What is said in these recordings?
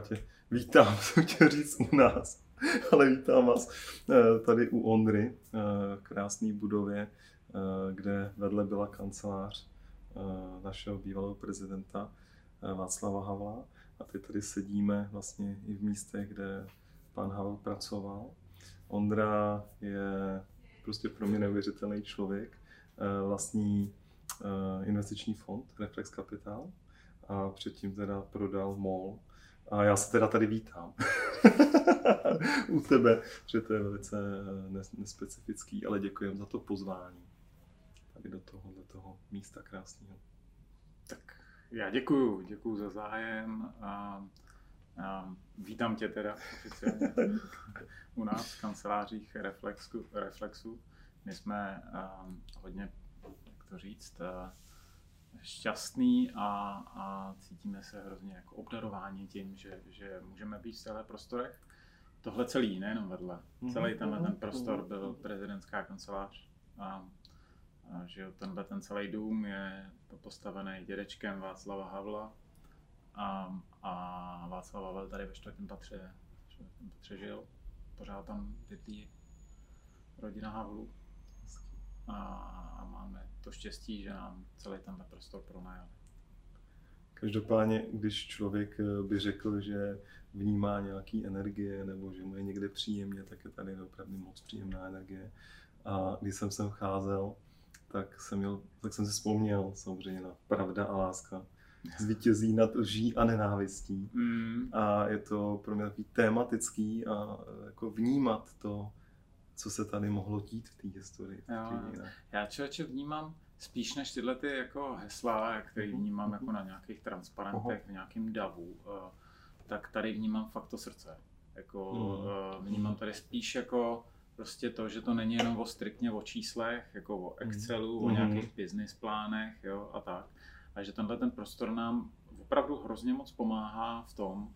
Tě vítám, jsem chtěl říct u nás, ale vítám vás eh, tady u Ondry, eh, krásné budově, eh, kde vedle byla kancelář našeho bývalého prezidenta Václava Havla. A teď tady sedíme vlastně i v místech, kde pan Havel pracoval. Ondra je prostě pro mě neuvěřitelný člověk, vlastní investiční fond Reflex Capital a předtím teda prodal MOL. A já se teda tady vítám u tebe, že to je velice nespecifický, ale děkujem za to pozvání tady do tohohle toho místa krásného. Tak já děkuju, děkuju za zájem a, a vítám tě teda oficiálně u nás v kancelářích Reflexu. Reflexu. My jsme um, hodně, jak to říct, uh, šťastný a, a cítíme se hrozně jako obdarováni tím, že, že můžeme být v celé prostorech. Tohle celý, nejenom vedle. Mm-hmm. Celý tenhle ten prostor mhm. byl prezidentská kancelář. A, a že tenhle ten celý dům je postavený dědečkem Václava Havla. A, a Václav Havel tady ve čtvrtém patře, čtvrtém patře žil. Pořád tam bydlí rodina Havlu. A, a máme to štěstí, že nám celý tenhle prostor pronajali. Každopádně, když člověk eh, by řekl, že vnímá nějaký energie nebo že mu je někde příjemně, tak je tady opravdu moc příjemná energie. A když jsem sem vcházel, tak jsem, měl, tak jsem si vzpomněl samozřejmě na pravda a láska. Zvítězí nad lží a nenávistí. Mm. A je to pro mě takový tematický a eh, jako vnímat to, co se tady mohlo dít v té historii. Jo, já člověče vnímám spíš než tyhle ty jako hesla, který mhm, vnímám jako mhm. na nějakých transparentech, v nějakém davu, eh, tak tady vnímám fakt to srdce. Jako, mm. Vnímám tady spíš jako prostě to, že to není jenom o striktně o číslech, jako o Excelu, mm. o nějakých business plánech jo, a tak. A že tenhle ten prostor nám opravdu hrozně moc pomáhá v tom,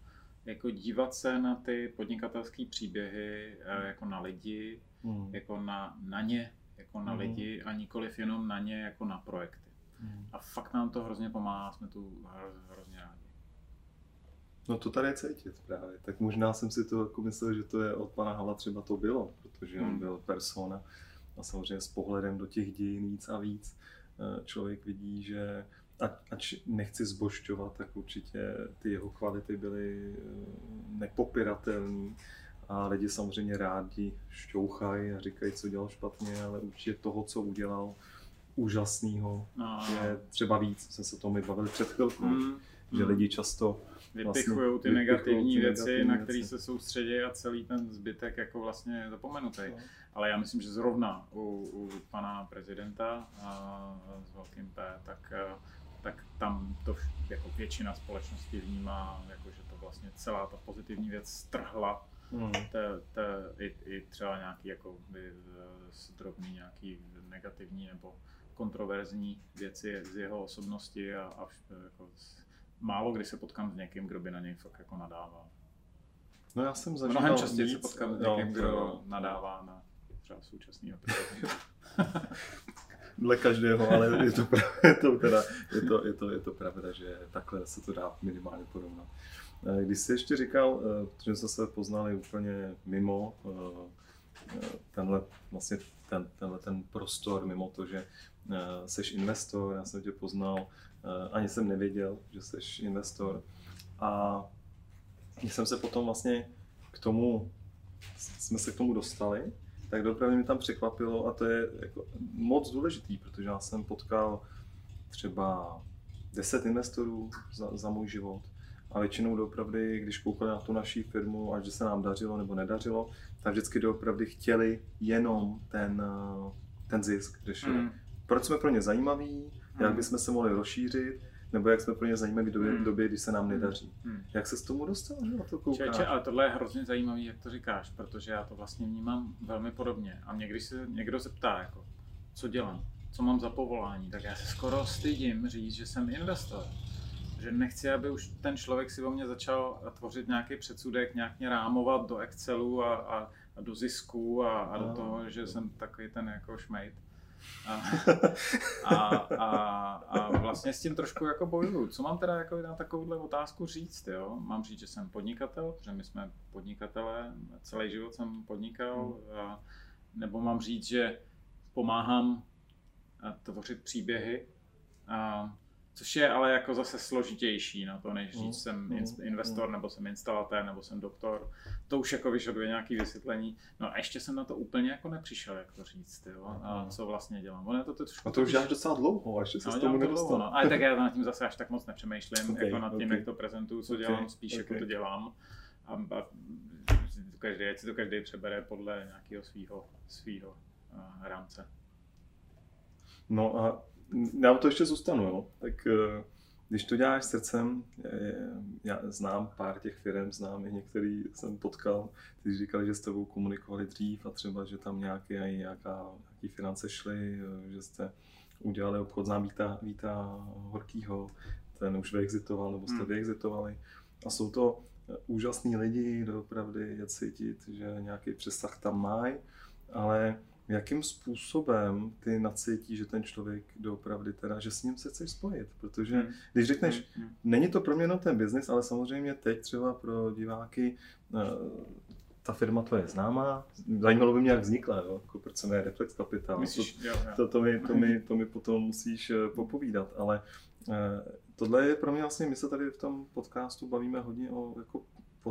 jako dívat se na ty podnikatelské příběhy eh, jako na lidi, mm. jako na, na ně, jako na mm. lidi a nikoliv jenom na ně, jako na projekty. Mm. A fakt nám to hrozně pomáhá, jsme tu hrozně rádi. No to tady je cítit právě. Tak možná jsem si to jako myslel, že to je od pana Hala třeba to bylo, protože on mm. byl persona a samozřejmě s pohledem do těch dějin víc a víc eh, člověk vidí, že ač nechci zbošťovat, tak určitě ty jeho kvality byly eh, nepopiratelné. A lidi samozřejmě rádi šťouchají a říkají, co dělal špatně, ale určitě toho, co udělal úžasného, no. je třeba víc. Jsme se o tom my bavili před chvilkou, mm. že mm. lidi často vypichují vlastně ty negativní ty věci, negativní na které se soustředí a celý ten zbytek jako vlastně zapomenutý. No. Ale já myslím, že zrovna u, u pana prezidenta a, s velkým P, tak eh, tak tam to jako většina společnosti vnímá, jako že to vlastně celá ta pozitivní věc strhla mm. te, te, i, i třeba nějaký jako by, drobný nějaký negativní nebo kontroverzní věci z jeho osobnosti a, a jako málo kdy se potkám s někým, kdo by na něj fakt jako nadával. No já jsem zažil Mnohem častěji se potkám s někým, kdo nadává na třeba současného dle každého, ale je to, je to, teda, je to, je to, je to pravda, že takhle se to dá minimálně porovnat. Eh, když jsi ještě říkal, eh, protože jsme se poznali úplně mimo eh, tenhle, vlastně ten, tenhle ten prostor, mimo to, že jsi investor, já jsem tě poznal, ani jsem nevěděl, že jsi investor. A když jsem se potom vlastně k tomu, jsme se k tomu dostali, tak dopravy mě tam překvapilo a to je jako moc důležitý, protože já jsem potkal třeba 10 investorů za, za můj život a většinou doopravdy, když koukali na tu naší firmu, až že se nám dařilo nebo nedařilo, tak vždycky doopravdy chtěli jenom ten, ten zisk řešili. Mm. Proč jsme pro ně zajímaví, mm. jak bychom se mohli rozšířit, nebo jak jsme pro ně zajímaví v době, hmm. době, kdy se nám nedaří. Hmm. Jak se s tomu dostal, že na to koukáš? Čeče, ale tohle je hrozně zajímavé, jak to říkáš, protože já to vlastně vnímám velmi podobně. A mě, když se někdo zeptá, jako, co dělám, co mám za povolání, tak já se skoro stydím říct, že jsem investor. Že nechci, aby už ten člověk si o mě začal tvořit nějaký předsudek, nějak mě rámovat do Excelu a, a, a do zisku a, a do toho, že jsem takový ten jako šmejt. A, a, a, a vlastně s tím trošku jako bojuju. Co mám teda jako na takovouhle otázku říct, jo? Mám říct, že jsem podnikatel, protože my jsme podnikatelé, celý život jsem podnikal, hmm. a, nebo mám říct, že pomáhám tvořit příběhy, a, což je ale jako zase složitější na to, než říct, mm, jsem mm, investor, mm. nebo jsem instalatér, nebo jsem doktor. To už jako vyžaduje nějaké vysvětlení. No a ještě jsem na to úplně jako nepřišel, jak to říct, jo? a co vlastně dělám. Ono je to, to a to už děláš docela dlouho, a ještě se no, s tomu nedostal. No. Ale tak já nad tím zase až tak moc nepřemýšlím, okay, jako nad tím, okay. jak to prezentuju, co okay, dělám, spíš okay. jako to dělám. A, a každý, ať si to každý přebere podle nějakého svého svýho uh, rámce. No a já to ještě zůstanu, jo. tak eh, když to děláš srdcem, já znám pár těch firm, znám i některý jsem potkal, kteří říkali, že s tebou komunikovali dřív a třeba, že tam nějaké, nějaká, nějaký finance šly, eh, že jste udělali obchod, znám Víta, Víta Horkýho, ten už vyexitoval, nebo jste hmm. vyexitovali. A jsou to eh, úžasní lidi, opravdu je cítit, že nějaký přesah tam mají, ale jakým způsobem ty nacítí, že ten člověk doopravdy teda, že s ním se chceš spojit, protože hmm. když řekneš, hmm. hmm. není to pro mě jenom ten biznis, ale samozřejmě teď třeba pro diváky eh, ta firma to je známá, zajímalo by mě, jak vznikla, jo? Jako proč se jmenuje Reflex Capital, Myslíš, to, jo, jo. To, to, mi, to, mi, to mi potom musíš eh, popovídat, ale eh, tohle je pro mě vlastně, my se tady v tom podcastu bavíme hodně o jako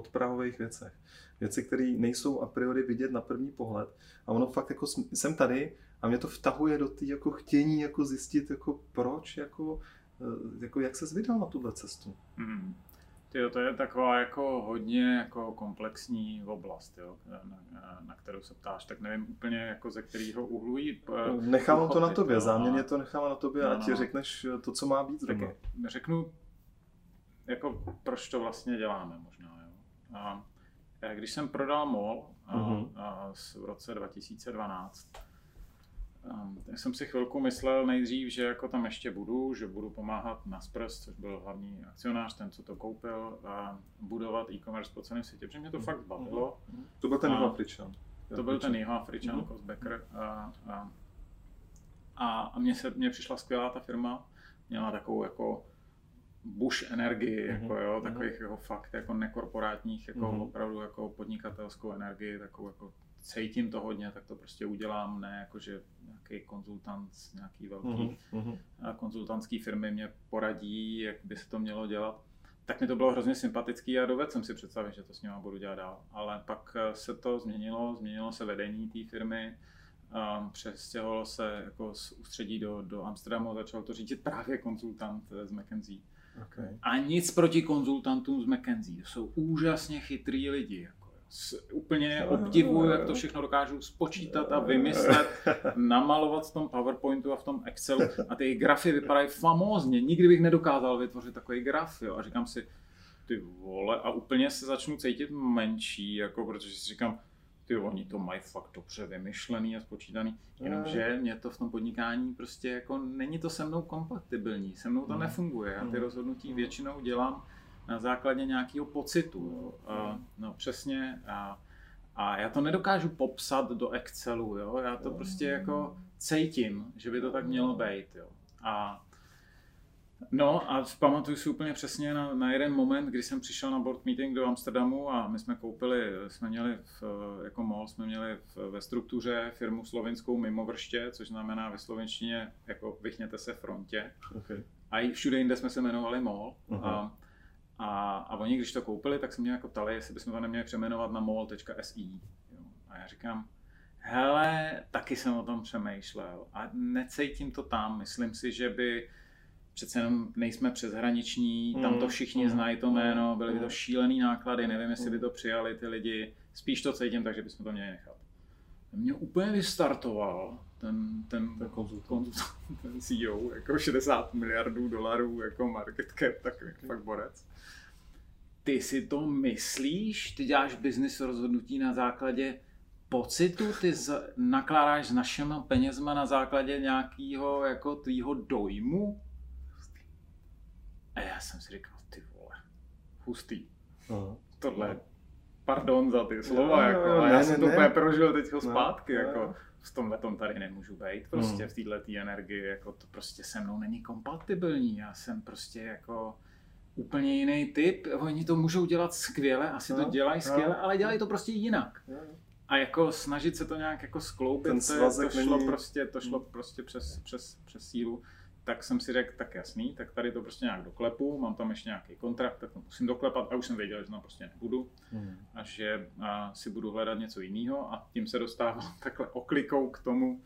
podprahových věcech. Věci, které nejsou a priori vidět na první pohled. A ono fakt jako jsem tady a mě to vtahuje do té jako chtění jako zjistit, jako proč, jako, eh, jako jak se vydal na tuhle cestu. Hmm. Tyjo, to je taková jako hodně jako komplexní oblast, jo, na, na, na kterou se ptáš, tak nevím úplně jako ze kterého úhlu jít. Eh, nechám to na tobě, záměrně to nechám na tobě no, a ti no. řekneš to, co má být zrovna. Řeknu, jako proč to vlastně děláme možná. A když jsem prodal MOL uh-huh. a, v roce 2012, tak jsem si chvilku myslel nejdřív, že jako tam ještě budu, že budu pomáhat na Sprs, což byl hlavní akcionář, ten, co to koupil, a budovat e-commerce po celém světě, protože mě to fakt bavilo. Uh-huh. To byl ten Afričan. To byl ten Afričan, uh-huh. Kosbecker. A, a, a, a mně, se, mně přišla skvělá ta firma, měla takovou jako bush energii, mm-hmm. jako jo, takových mm-hmm. jako fakt jako nekorporátních, jako mm-hmm. opravdu jako podnikatelskou energii, takovou jako cítím to hodně, tak to prostě udělám, ne jako že nějaký konzultant z nějaký velký mm-hmm. konzultantský firmy mě poradí, jak by se to mělo dělat. Tak mi to bylo hrozně sympatický a dovedl jsem si představit, že to s ním budu dělat dál. Ale pak eh, se to změnilo, změnilo se vedení té firmy, um, přestěhovalo se jako z ústředí do, do Amsterdamu, začal to řídit právě konzultant z McKenzie. Okay. A nic proti konzultantům z McKenzie. Jsou úžasně chytrý lidi. Jako, úplně obdivuju, jak to všechno dokážou spočítat a vymyslet, namalovat v tom PowerPointu a v tom Excelu. A ty grafy vypadají famózně. Nikdy bych nedokázal vytvořit takový graf. Jo. A říkám si, ty vole, a úplně se začnu cítit menší, jako, protože si říkám, ty oni to mají fakt dobře vymyšlený a spočítaný, jenomže mě to v tom podnikání prostě jako není to se mnou kompatibilní, se mnou to mm. nefunguje. Já ty mm. rozhodnutí většinou dělám na základě nějakého pocitu. Jo. A, no přesně. A, a já to nedokážu popsat do Excelu, jo. Já to prostě jako cítím, že by to tak mělo být, jo. A No a pamatuju si úplně přesně na, na jeden moment, kdy jsem přišel na board meeting do Amsterdamu a my jsme koupili, jsme měli v, jako MOL, jsme měli v, ve struktuře firmu slovenskou mimovrště, což znamená ve slovenštině jako vychněte se frontě. Okay. A i všude jinde jsme se jmenovali MOL. Uh-huh. A, a, a oni, když to koupili, tak se mě jako ptali, jestli bychom to neměli přeměnovat na mol.si. A já říkám, hele, taky jsem o tom přemýšlel a necítím to tam. Myslím si, že by přece jenom nejsme přeshraniční, tam to mm, všichni mm, znají to jméno, byly by to mm. šílený náklady, nevím, jestli by to přijali ty lidi, spíš to cítím, takže bychom to měli nechat. Mě úplně vystartoval ten, ten, ten konzultant, ten CEO, jako 60 miliardů dolarů, jako market cap, tak fakt borec. Ty si to myslíš? Ty děláš business rozhodnutí na základě pocitu, ty z, nakládáš s našimi penězma na základě nějakého jako tvýho dojmu? A já jsem si říkal, ty vole, hustý. Uh-huh. Tohle, pardon za ty slova, no, jako, a já ne, jsem ne, to úplně prožil teď zpátky, no, jako, v tomhle tom tady nemůžu být, prostě Hmm. v této energii, jako to prostě se mnou není kompatibilní, já jsem prostě jako úplně jiný typ, oni to můžou dělat skvěle, asi to No, dělají no. skvěle, ale dělají to prostě jinak. A jako snažit se to nějak jako skloubit, Ten to, je- to šlo není- prostě, to šlo prostě přes, přes, přes sílu. Tak jsem si řekl, tak jasný, tak tady to prostě nějak doklepu, mám tam ještě nějaký kontrakt, tak to musím doklepat a už jsem věděl, že tam prostě nebudu Hmm. a že a, si budu hledat něco jiného a tím se dostávám takhle oklikou k tomu,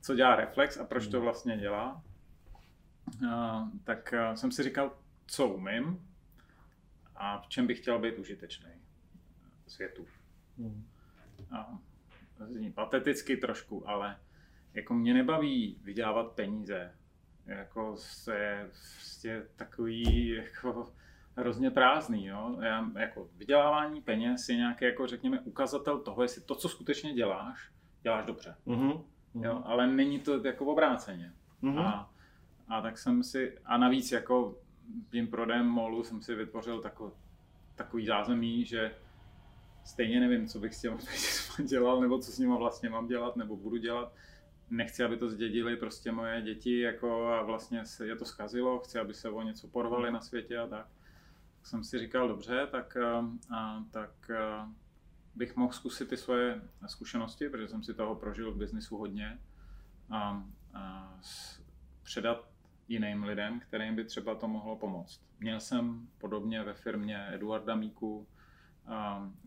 co dělá Reflex a proč to Hmm. vlastně dělá. A, tak a, jsem si říkal, co umím a v čem bych chtěl být užitečný světu. Hmm. A, zní pateticky trošku, ale jako mě nebaví vydělávat peníze. Jako je prostě takový jako hrozně prázdný. Jo? Já, jako vydělávání peněz je nějaký, jako řekněme, ukazatel toho, jestli to, co skutečně děláš, děláš dobře. Mhm. Jo? Ale není to jako obráceně. Mhm. A, a tak jsem si, a navíc jako tím prodejem molu jsem si vytvořil tako, takový zázemí, že stejně nevím, co bych s těma penězma dělal, nebo co s nima vlastně mám dělat, nebo budu dělat. Nechci, aby to zdědili prostě moje děti jako a vlastně se je to zkazilo, chci, aby se o něco porvali na světě a tak. Tak jsem si říkal, dobře, tak, a, a, tak a, bych mohl zkusit ty svoje zkušenosti, protože jsem si toho prožil v biznisu hodně. A, a s, předat jiným lidem, kterým by třeba to mohlo pomoct. Měl jsem podobně ve firmě Eduarda Míku,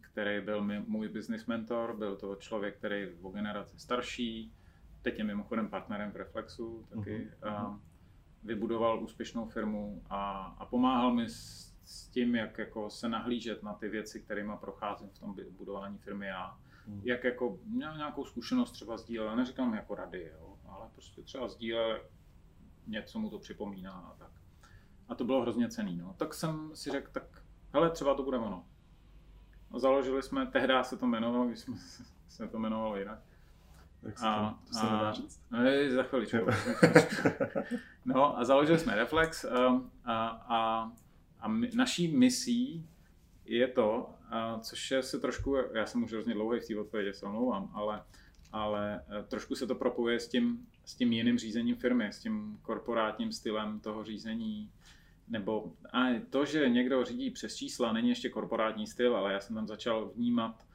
který byl můj business mentor, byl to člověk, který je o generaci starší, teď je mimochodem partnerem v Reflexu taky, Mhm, a vybudoval úspěšnou firmu a, a pomáhal mi s, s tím, jak jako se nahlížet na ty věci, kterými procházím v tom budování firmy já. Mhm. Jak jako měl nějakou zkušenost třeba sdílel, neříkám jako rady, jo, ale prostě třeba sdílel, něco mu to připomíná a tak. A to bylo hrozně cený, no. Tak jsem si řekl, tak hele, třeba to bude ono. Založili jsme, tehdy se to jmenovalo, když jsme se to jmenovalo jinak. Jak se A, to, to se nedá říct. Ne, za chviličku. no a založili jsme Reflex a, a, a, a my, naší misí je to, a, což je se trošku, já jsem už hrozně dlouhý v té odpovědi, se omlouvám, ale, ale eh, trošku se to propojuje s tím, s tím jiným řízením firmy, s tím korporátním stylem toho řízení, nebo a to, že někdo řídí přes čísla, není ještě korporátní styl, ale já jsem tam začal vnímat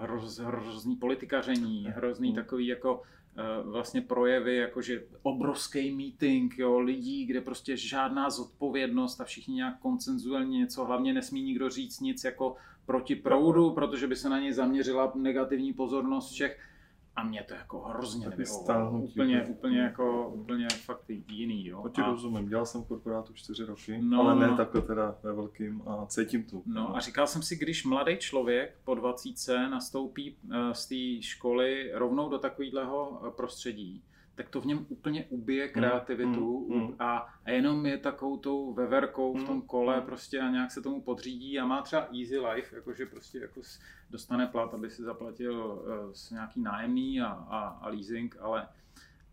hroz, hrozný politikaření, hrozný Mm. takový jako eh, vlastně projevy, jakože obrovský meeting jo, lidí, kde prostě žádná zodpovědnost a všichni nějak koncenzuálně něco, hlavně nesmí nikdo říct nic jako proti proudu, protože by se na něj zaměřila negativní pozornost všech. A mě to jako hrozně nevyhovovalo. Úplně, úplně. jako, úplně fakt jiný, jo. To ti A- rozumím, dělal jsem korporátu čtyři roky, No, ale ne no. takhle teda ve velkým a cítím tu. No a říkal jsem si, když mladý člověk po 20 nastoupí eh, z té školy rovnou do takového eh, prostředí, tak to v něm úplně ubije kreativitu mm, mm. A, a jenom je takovou tou veverkou v tom Mm, kole mm. prostě a nějak se tomu podřídí a má třeba easy life, jakože prostě jako dostane plat, aby si zaplatil eh, s nějaký nájemný a, a, a leasing, ale,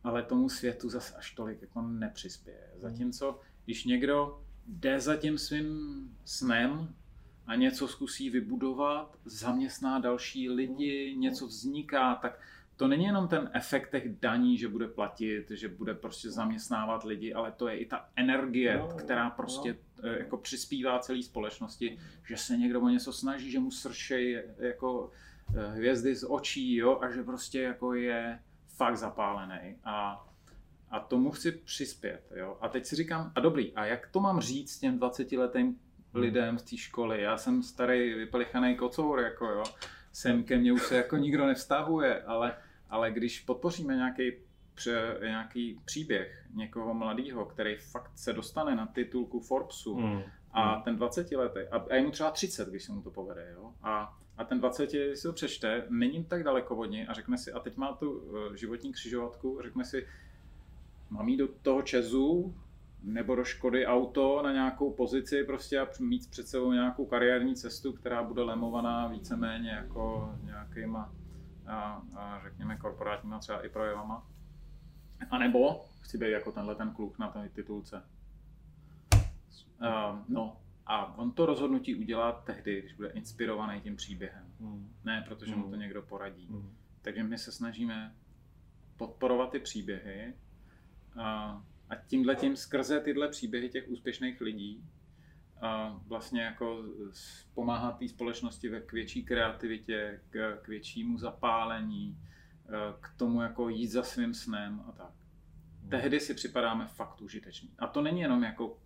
ale tomu světu zase až tolik jako nepřispěje. Zatímco, když někdo jde za tím svým snem a něco zkusí vybudovat, zaměstná další lidi, něco vzniká, tak to není jenom ten efekt těch daní, že bude platit, že bude prostě zaměstnávat lidi, ale to je i ta energie, No, která prostě eh, jako přispívá celé společnosti, že se někdo o něco snaží, že mu sršej jako eh, hvězdy z očí, jo, a že prostě jako je fakt zapálený. A, a tomu chci přispět, jo. A teď si říkám, a dobrý, a jak to mám říct těm 20-letým lidem z té školy? Já jsem starý vyplichaný kocour, jako jo. Sem ke mně už se jako nikdo nevztahuje, ale, ale když podpoříme nějaký pře, nějaký příběh někoho mladého, který fakt se dostane na titulku Forbesu, Mm. a ten 20 letý, a, a je mu třeba 30, když se mu to povede, jo? A, a ten 20, když si to přečte, není tak daleko od něj a řekne si, a teď má tu uh, životní křižovatku, řekne si, mám jít do toho Česu, nebo do Škody auto na nějakou pozici prostě a mít před sebou nějakou kariérní cestu, která bude lemovaná víceméně jako nějakýma, a, a řekněme, korporátníma třeba i projevama. A nebo chci být jako tenhle ten kluk na té titulce. Uh, no a on to rozhodnutí udělá tehdy, když bude inspirovaný tím příběhem. Mm. Ne, protože mu to Mm. někdo poradí. Mm. Takže my se snažíme podporovat ty příběhy a, a tímhle tím skrze tyhle příběhy těch úspěšných lidí a vlastně jako pomáhat té společnosti ve k větší kreativitě, k, k většímu zapálení, k tomu jako jít za svým snem a tak. Hmm. Tehdy si připadáme fakt užiteční. A to není jenom jako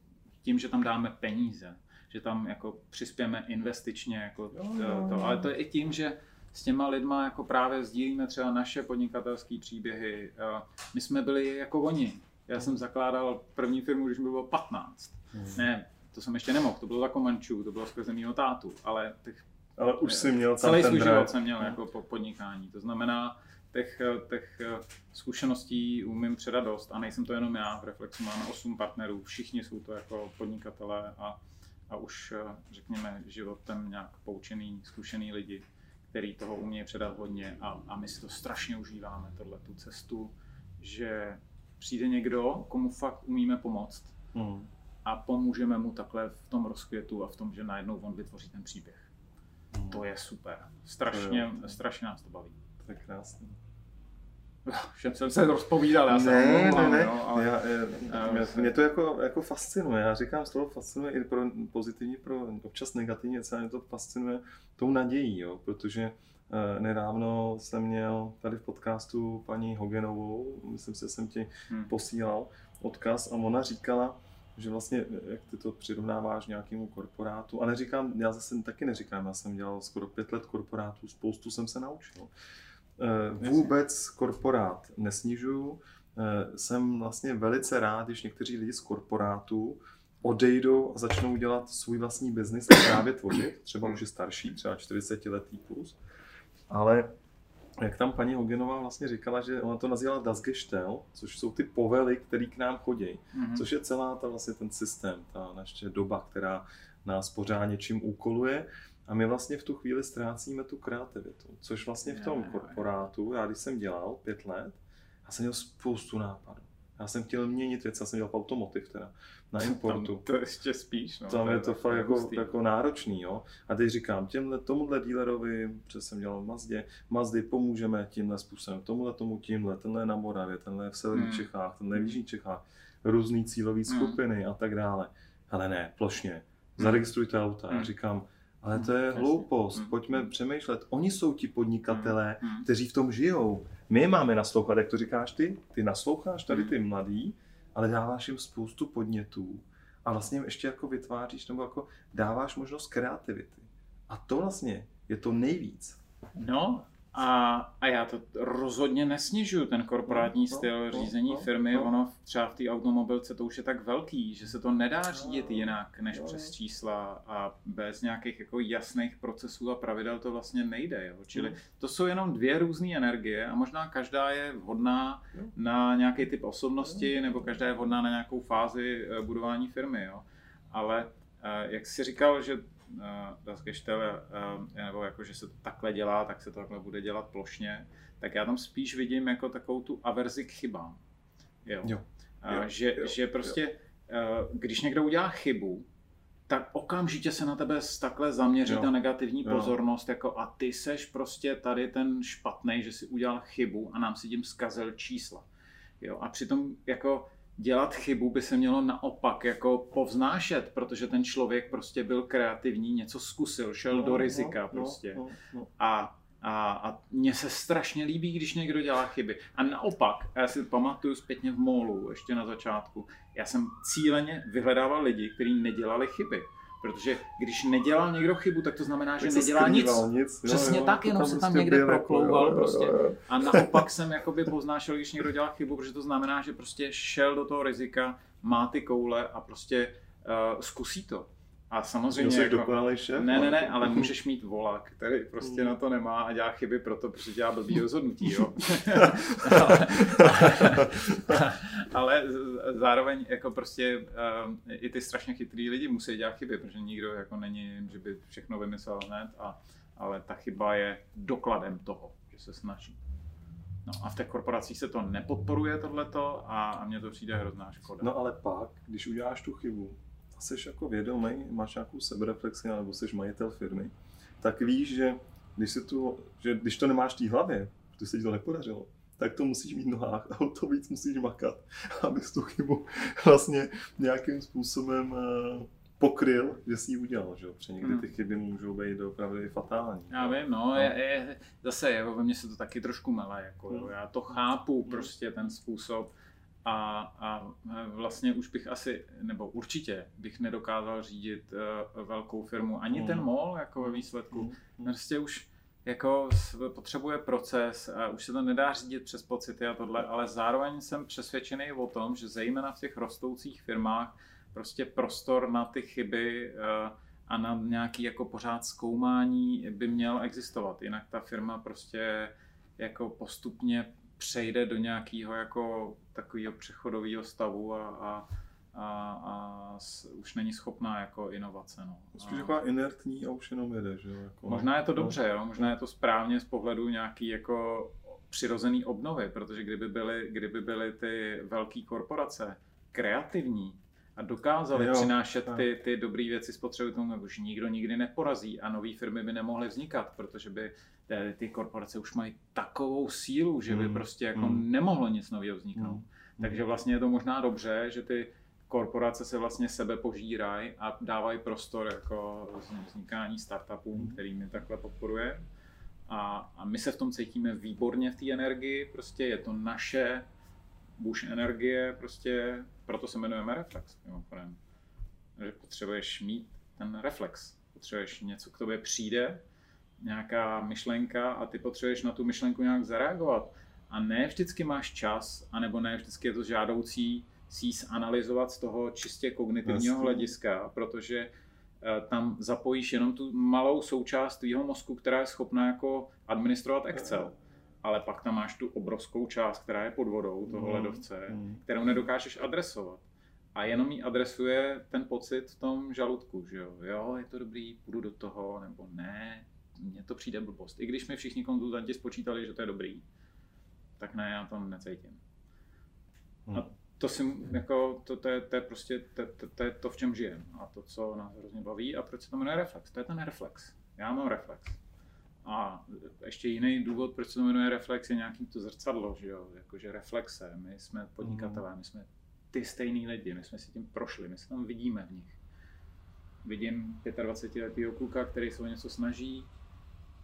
tím, že tam dáme peníze, že tam jako přispějeme investičně, jako to, to, ale to je i tím, že s těma lidma jako právě sdílíme třeba naše podnikatelské příběhy. My jsme byli jako oni. Já jsem zakládal první firmu, když mi bylo 15. Hmm. Ne, to jsem ještě nemohl, to bylo za Komančů, to bylo skrze mýho tátu, ale těch, ale už jsi měl celý svůj život jsem měl jako po podnikání. To znamená, těch, těch zkušeností umím předat dost a nejsem to jenom já, v Reflexu máme 8 partnerů, všichni jsou to jako podnikatelé a, a už řekněme životem nějak poučený, zkušený lidi který toho umějí předat hodně a, a my si to strašně užíváme, tohle tu cestu, že přijde někdo, komu fakt umíme pomoct mm. A pomůžeme mu takhle v tom rozkvětu a v tom, že najednou on vytvoří ten příběh. Mm. To je super. Strašně, to strašně nás to baví. To je krásné. Všem jsem se rozpovídal, já jsem ne, omlouvám, ne, ne. No, ale... já, já, mě, mě, to jako, jako fascinuje, já říkám, z toho fascinuje i pro pozitivní, pro občas negativní, co mě to fascinuje tou nadějí, jo, protože eh, nedávno jsem měl tady v podcastu paní Hogenovou, myslím si, že jsem ti hmm. posílal odkaz a ona říkala, že vlastně, jak ty to přirovnáváš nějakému korporátu, a neříkám, já zase taky neříkám, já jsem dělal skoro pět let korporátů, spoustu jsem se naučil. Eh, vůbec korporát nesnižuju. Eh, jsem vlastně velice rád, když někteří lidi z korporátu odejdou a začnou dělat svůj vlastní biznis a právě tvořit. Třeba už je starší, třeba 40 letý plus. Ale jak tam paní Hogenová vlastně říkala, že ona to nazývala Das Gestell, což jsou ty povely, které k nám chodí, mm-hmm. což je celá ta vlastně ten systém, ta naše doba, která nás pořád něčím úkoluje a my vlastně v tu chvíli ztrácíme tu kreativitu, což vlastně v tom korporátu, já když jsem dělal pět let, já jsem měl spoustu nápadů. Já jsem chtěl měnit věci, já jsem dělal automotiv teda, na importu. Tam to ještě spíš, no. Tam je to fakt jako, jako náročný, jo. A teď říkám, těmhle, tomuhle dílerovi, protože jsem dělal v Mazdě, Mazdy pomůžeme tímhle způsobem, tomuhle tomu tímhle, tenhle na Moravě, tenhle v severních hmm. Čechách, tenhle v jižních Čechách, různý cílové hmm. skupiny a tak dále. Ale ne, plošně, hmm. zaregistrujte auta. Hmm. Já říkám, ale to je hloupost. Hmm. Pojďme hmm. přemýšlet. Oni jsou ti podnikatelé, kteří v tom žijou. My máme naslouchat, jak to říkáš ty. Ty nasloucháš tady ty mladý, ale dáváš jim spoustu podnětů. A vlastně ještě jako vytváříš, nebo jako dáváš možnost kreativity. A to vlastně je to nejvíc. No, a, a já to rozhodně nesnižuju, ten korporátní no, styl no, řízení no, firmy. No. Ono třeba v té automobilce to už je tak velký, že se to nedá řídit no, jinak než no. přes čísla a bez nějakých jako jasných procesů a pravidel to vlastně nejde. Jo? Čili no. to jsou jenom dvě různé energie a možná každá je vhodná no. na nějaký typ osobnosti no. nebo každá je vhodná na nějakou fázi eh, budování firmy. Jo? Ale eh, jak jsi říkal, že das Gestelle, nebo jako, že se to takhle dělá, tak se to takhle bude dělat plošně, tak já tam spíš vidím jako takovou tu averzi k chybám. Jo. jo. jo že, jo, že prostě, jo. když někdo udělá chybu, tak okamžitě se na tebe takhle zaměří jo. ta negativní jo. pozornost, jako a ty seš prostě tady ten špatný, že si udělal chybu a nám si tím zkazil čísla. Jo, a přitom jako dělat chybu by se mělo naopak jako povznášet, protože ten člověk prostě byl kreativní, něco zkusil, šel no, do rizika no, prostě. No, no, no. A, a, a mně se strašně líbí, když někdo dělá chyby. A naopak, já si pamatuju zpětně v molu, ještě na začátku, já jsem cíleně vyhledával lidi, kteří nedělali chyby. Protože když nedělal někdo chybu, tak to znamená, že nedělá nic. nic. Přesně jo, jo, tak, jenom se tam prostě někde jako- proklouval jako, prostě. Jo, jo. A naopak jsem jakoby poznášel, když někdo dělá chybu, protože to znamená, že prostě šel do toho rizika, má ty koule a prostě uh, zkusí to. A samozřejmě... Jsi jako, dokonalý šéf? Ne, ne, ne, ale můžeš mít vola, který prostě na to nemá a dělá chyby proto, protože dělá blbý rozhodnutí, jo. ale, ale zároveň jako prostě uh, i ty strašně chytrý lidi musí dělat chyby, protože nikdo jako není, že by všechno vymyslel hned, a, ale ta chyba je dokladem toho, že se snaží. No a v těch korporacích se to nepodporuje tohleto a, a mně to přijde hrozná škoda. No ale pak, když uděláš tu chybu, jsi jako vědomý, máš nějakou sebereflexi nebo jsi majitel firmy, tak víš, že když, si tu, že když to nemáš v té hlavě, protože se ti to nepodařilo, tak to musíš mít nohách a o to víc musíš makat, abys tu chybu vlastně nějakým způsobem uh, pokryl, že jsi ji udělal, že jo? Protože někdy Hmm. ty chyby můžou být opravdu i fatální. Já vím, no, je, je, zase jako ve mně se to taky trošku mele, jako. Hmm. já to chápu prostě ten způsob a, a vlastně už bych asi, nebo určitě bych nedokázal řídit uh, velkou firmu, ani Hmm. ten mol jako ve výsledku, Mm, prostě už jako potřebuje proces a už se to nedá řídit přes pocity a tohle, ale zároveň jsem přesvědčený o tom, že zejména v těch rostoucích firmách prostě prostor na ty chyby eh, a na nějaký jako pořád zkoumání by měl existovat. Jinak ta firma prostě jako postupně přejde do nějakého jako takového přechodového stavu a, a, a, a s, už není schopná jako inovace. No. Spíš taková inertní a už jenom jede, že jo? Jako, Možná je to no. dobře, jo? možná je to správně z pohledu nějaký jako přirozený obnovy, protože kdyby byly, kdyby byly ty velké korporace kreativní a dokázaly Jo, přinášet tak. ty, ty dobré věci spotřebitelům, tak už nikdo nikdy neporazí a nové firmy by nemohly vznikat, protože by ty, ty korporace už mají takovou sílu, že by Hmm, prostě jako hmm. nemohlo nic nového vzniknout. Mm, Takže vlastně je to možná dobře, že ty korporace se vlastně sebe požírají a dávají prostor jako vznikání startupům, kterými takhle podporuje. A, a my se v tom cítíme výborně v té energii, prostě je to naše buš energie, prostě proto se jmenujeme Reflex, mimochodem. Že potřebuješ mít ten reflex, potřebuješ něco k tobě přijde, nějaká myšlenka a ty potřebuješ na tu myšlenku nějak zareagovat. A ne vždycky máš čas, anebo ne vždycky je to žádoucí si ji zanalizovat z toho čistě kognitivního Jasně. hlediska, protože eh, tam zapojíš jenom tu malou součást tvýho mozku, která je schopná jako administrovat Excel. Ale pak tam máš tu obrovskou část, která je pod vodou toho Mm, ledovce, mm. kterou nedokážeš adresovat. A jenom jí adresuje ten pocit v tom žaludku, že jo, jo, je to dobrý, půjdu do toho, nebo ne, mně to přijde blbost. I když mi všichni konzultanti spočítali, že to je dobrý, tak ne, já to necítím. Hmm. A to si jako, to, to, je, to je prostě, to, to, to, je to, v čem žijeme a to, co nás hrozně baví a proč se to jmenuje reflex. To je ten reflex. Já mám reflex. A ještě jiný důvod, proč se to jmenuje reflex, je nějaký to zrcadlo, že jo, jakože reflexe. My jsme podnikatelé, my jsme ty stejný lidi, my jsme si tím prošli, my se tam vidíme v nich. Vidím 25 letého kluka, který se o něco snaží,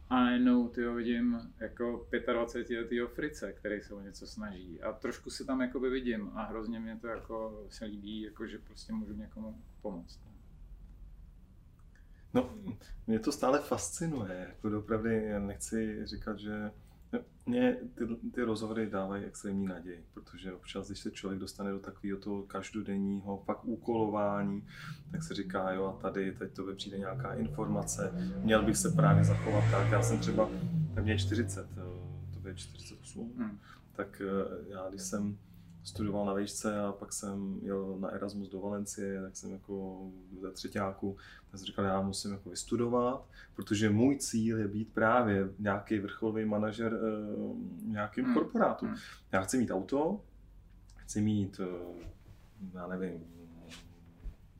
a najednou tyho vidím jako 25 letého frice, který se o něco snaží. A trošku se tam jakoby vidím a hrozně mě to jako se líbí, jako že prostě můžu někomu pomoct. No, mě to stále fascinuje, jako dopravdy, já nechci říkat, že mě ty, ty rozhovory dávají extrémní naději, protože občas, když se člověk dostane do takového toho každodenního pak úkolování, tak se říká, jo a tady, teď to přijde nějaká informace, měl bych se právě zachovat tak, já jsem třeba, mě je 40, eh, to je 48, Hmm. tak eh, já když jsem studoval na výšce a pak jsem jel na Erasmus do Valencie, tak jsem jako ze třetíku, tak jsem říkal, já musím jako vystudovat, protože můj cíl je být právě nějaký vrcholový manažer uh, nějakým Hmm. korporátu. Hmm. Já chci mít auto, chci mít, uh, já nevím,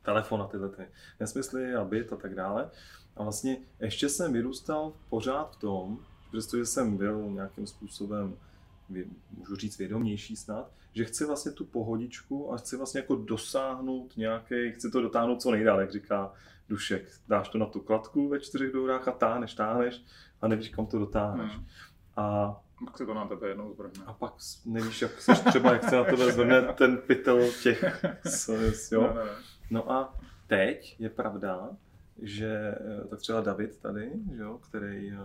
telefon a tyhle ty nesmysly a byt a tak dále. A vlastně ještě jsem vyrůstal pořád v tom, přestože jsem byl nějakým způsobem, můžu říct vědomější snad, že chci vlastně tu pohodičku a chci vlastně jako dosáhnout nějaký, chci to dotáhnout co nejdál, jak říká Dušek. Dáš to na tu kladku ve čtyřech dourách a táhneš, táhneš a nevíš, kam to dotáhneš. Hmm. A Pak se to na tebe jednou zvrhne. a pak nevíš, jak seš třeba, jak se na tebe zvrne ten pytel těch, s, s, jo. Ne, ne, ne. No a teď je pravda, že eh, tak třeba David tady, že jo, který eh,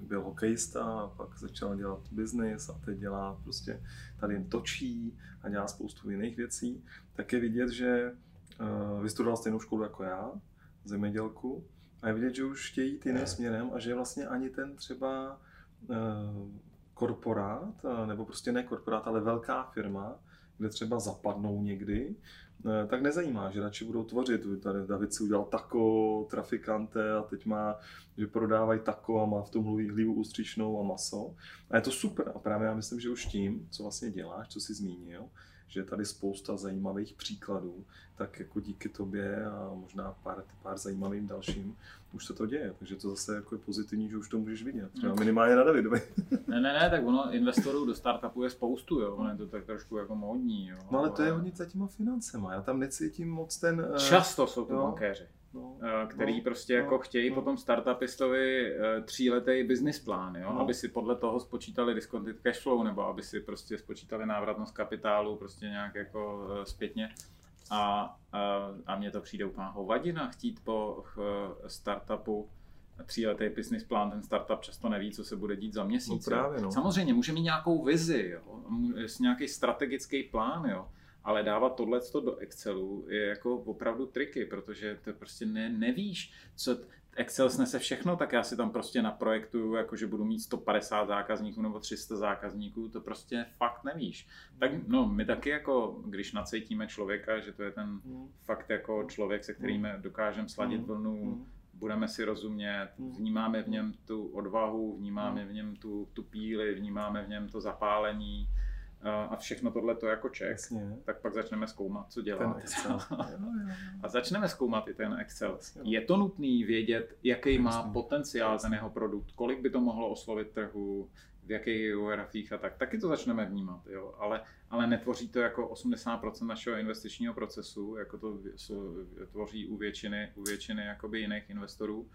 byl hokejista a pak začal dělat biznis a teď dělá prostě tady jen točí a dělá spoustu jiných věcí, tak je vidět, že eh, vystudoval stejnou školu jako já, zemědělku, a je vidět, že už chtějí jít jiným směrem a že vlastně ani ten třeba eh, korporát, eh, nebo prostě ne korporát, ale velká firma, kde třeba zapadnou někdy, tak nezajímá, že radši budou tvořit. Tady David si udělal tako, trafikante a teď má, že prodávají tako a má v tom hlí- hlívu ústřičnou a maso. A je to super. A právě já myslím, že už tím, co vlastně děláš, co jsi zmínil, že je tady spousta zajímavých příkladů, tak jako díky tobě a možná pár, pár zajímavým dalším už se to děje, takže to zase jako je pozitivní, že už to můžeš vidět, třeba minimálně na Davidovi. ne, ne, ne, tak ono investorů do startupu je spoustu, jo, ono je to tak trošku jako módní, jo. No ale to je hodně za těma financema, já tam necítím moc ten... Uh... Často jsou to bankéři. No, eh, který no, prostě jako no, chtějí no. potom startupistovi eh, tříletý business plán, jo? No. aby si podle toho spočítali discounted cash flow, nebo aby si prostě spočítali návratnost kapitálu prostě nějak jako zpětně. A, a, a mně to přijde úplná hovadina chtít po startupu tříletý business plán, ten startup často neví, co se bude dít za měsíc. No právě, no. Samozřejmě může mít nějakou vizi, jo? nějaký strategický plán, jo? Ale dávat tohle do Excelu je jako opravdu triky, protože to prostě ne, nevíš, co Excel snese všechno, tak já si tam prostě naprojektuju, jako že budu mít 150 zákazníků nebo 300 zákazníků, to prostě fakt nevíš. Tak no, my taky jako, když nacítíme člověka, že to je ten mm. fakt jako člověk, se kterým mm. dokážeme sladit mm. vlnu, mm. budeme si rozumět, mm. vnímáme v něm tu odvahu, vnímáme mm. v něm tu, tu píli, vnímáme v něm to zapálení, a všechno tohle to jako ček, Jasně. tak pak začneme zkoumat, co dělá. Ten Excel. a začneme zkoumat i ten Excel. Je to nutný vědět, jaký má potenciál ten jeho produkt, kolik by to mohlo oslovit trhu, v jakých geografiích a tak. Taky to začneme vnímat, jo. Ale, ale netvoří to jako 80% našeho investičního procesu, jako to tvoří u většiny, u většiny jakoby jiných investorů.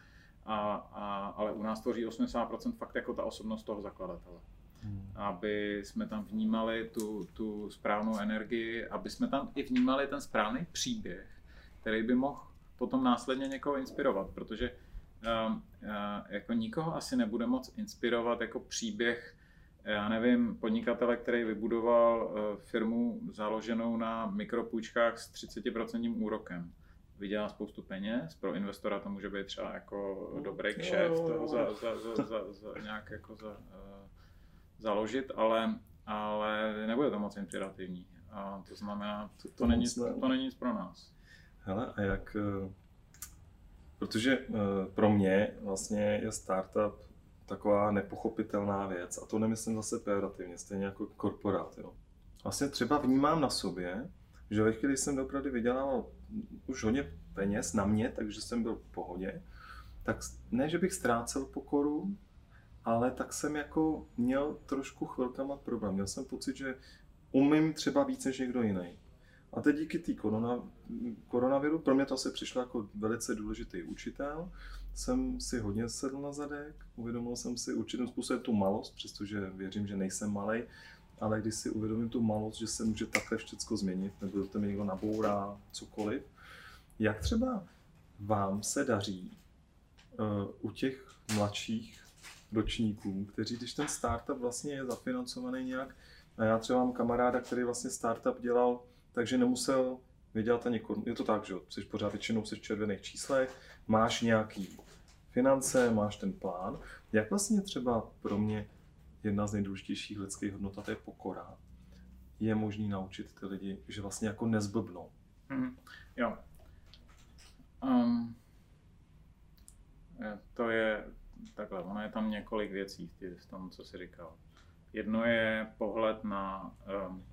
A, a, ale u nás tvoří 80% fakt jako ta osobnost toho zakladatele. Hmm. aby jsme tam vnímali tu, tu správnou energii, aby jsme tam i vnímali ten správný příběh, který by mohl potom následně někoho inspirovat, protože uh, uh, jako nikoho asi nebude moc inspirovat jako příběh, já nevím, podnikatele, který vybudoval uh, firmu založenou na mikropůjčkách s 30% úrokem vydělá spoustu peněz, pro investora to může být třeba jako dobrý kšeft za, za, za, za, za nějak jako za, založit, ale, ale nebude to moc inspirativní. A to znamená, to, to, to, není, to, to není nic pro nás. Hele, a jak, eh, protože eh, pro mě vlastně je startup taková nepochopitelná věc a to nemyslím zase pejorativně, stejně jako korporát. Jo. Vlastně třeba vnímám na sobě, že ve chvíli, jsem opravdu vydělával už hodně peněz na mě, takže jsem byl v pohodě, tak ne, že bych ztrácel pokoru, ale tak jsem jako měl trošku chvilkama problém. Měl jsem pocit, že umím třeba víc než někdo jiný. A teď díky té korona, koronaviru, pro mě to asi přišlo jako velice důležitý učitel, jsem si hodně sedl na zadek, uvědomil jsem si určitým způsobem tu malost, přestože věřím, že nejsem malý, ale když si uvědomím tu malost, že se může takhle všechno změnit, nebo to mi někdo nabourá, cokoliv, jak třeba vám se daří uh, u těch mladších ročníků, kteří, když ten startup vlastně je zafinancovaný nějak, a já třeba mám kamaráda, který vlastně startup dělal, takže nemusel vydělat ani korun. Je to tak, že jsi pořád většinou jsi v červených číslech, máš nějaký finance, máš ten plán. Jak vlastně třeba pro mě jedna z nejdůležitějších lidských hodnot, a to je pokora, je možný naučit ty lidi, že vlastně jako nezblbnou. Mm, jo. Um, to je, takhle, ono je tam několik věcí v tom, co jsi říkal. Jedno je pohled na, um,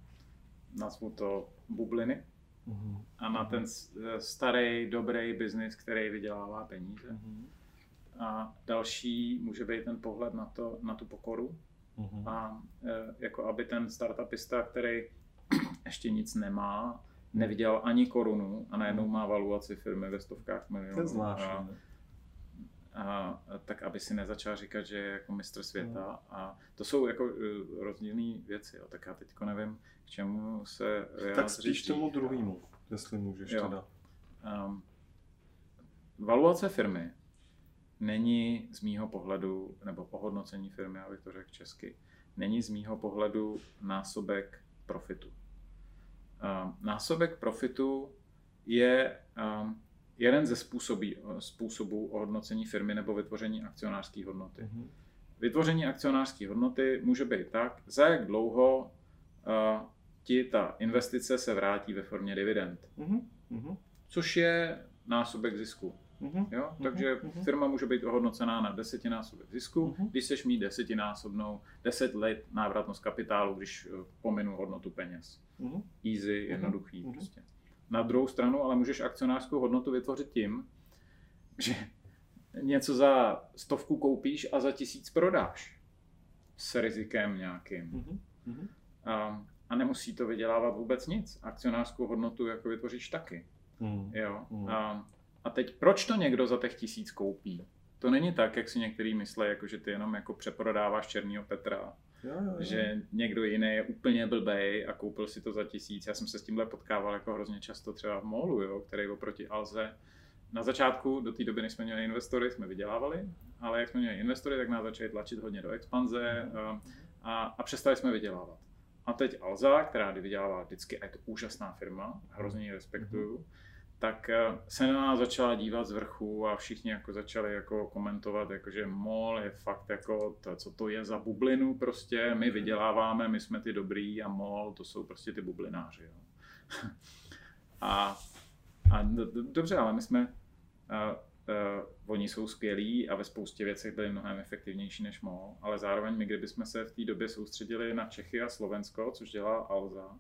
nazvu to, bubliny mm-hmm. a na ten starý, dobrý biznis, který vydělává peníze. Mm-hmm. A další může být ten pohled na, to, na tu pokoru. Mm-hmm. A e, jako aby ten startupista, který ještě nic nemá, neviděl ani korunu a najednou má valuaci firmy ve stovkách milionů. To je zvláštní a, tak aby si nezačal říkat, že je jako mistr světa. Mm. A to jsou jako uh, rozdílné věci. Jo. Tak já teď nevím, k čemu se Tak spíš tomu druhému, jestli můžeš jo. teda. Um, valuace firmy není z mýho pohledu, nebo ohodnocení firmy, abych to řekl česky, není z mýho pohledu násobek profitu. Um, násobek profitu je um, jeden ze způsobí, způsobů ohodnocení firmy nebo vytvoření akcionářské hodnoty. Mm-hmm. Vytvoření akcionářské hodnoty může být tak, za jak dlouho uh, ti ta investice se vrátí ve formě dividend. Mm-hmm. Což je násobek zisku. Mm-hmm. Jo? Takže mm-hmm. firma může být ohodnocená na desetinásobek zisku, mm-hmm. když seš mít desetinásobnou, deset let návratnost kapitálu, když eh, pominu hodnotu peněz. Mm-hmm. Easy, jednoduchý mm-hmm. prostě. Na druhou stranu ale můžeš akcionářskou hodnotu vytvořit tím, že něco za stovku koupíš a za tisíc prodáš s rizikem nějakým. Mm-hmm. A, a nemusí to vydělávat vůbec nic. Akcionářskou hodnotu jako vytvoříš taky. Mm. Jo. Mm. A, a teď proč to někdo za těch tisíc koupí? To není tak, jak si některý myslí, jako že ty jenom jako přeprodáváš černýho Petra. Jo, jo, jo. Že někdo jiný je úplně blbej a koupil si to za tisíc. Já jsem se s tímhle potkával jako hrozně často třeba v Molu, jo, který oproti Alze na začátku, do té doby, než jsme měli investory, jsme vydělávali, ale jak jsme měli investory, tak nás začali tlačit hodně do expanze a, a, a přestali jsme vydělávat. A teď Alza, která vydělává vždycky, a je to úžasná firma, hrozně ji respektuju, mm-hmm tak eh, se na nás začala dívat z vrchu a všichni jako začali jako komentovat, jako že MOL je fakt jako, to, co to je za bublinu prostě, my vyděláváme, my jsme ty dobrý a MOL to jsou prostě ty bublináři. Jo. a, a dobře, ale my jsme, uh, uh, oni jsou skvělí a ve spoustě věcech byli mnohem efektivnější než MOL, ale zároveň my, kdybychom se v té době soustředili na Čechy a Slovensko, což dělá Alza,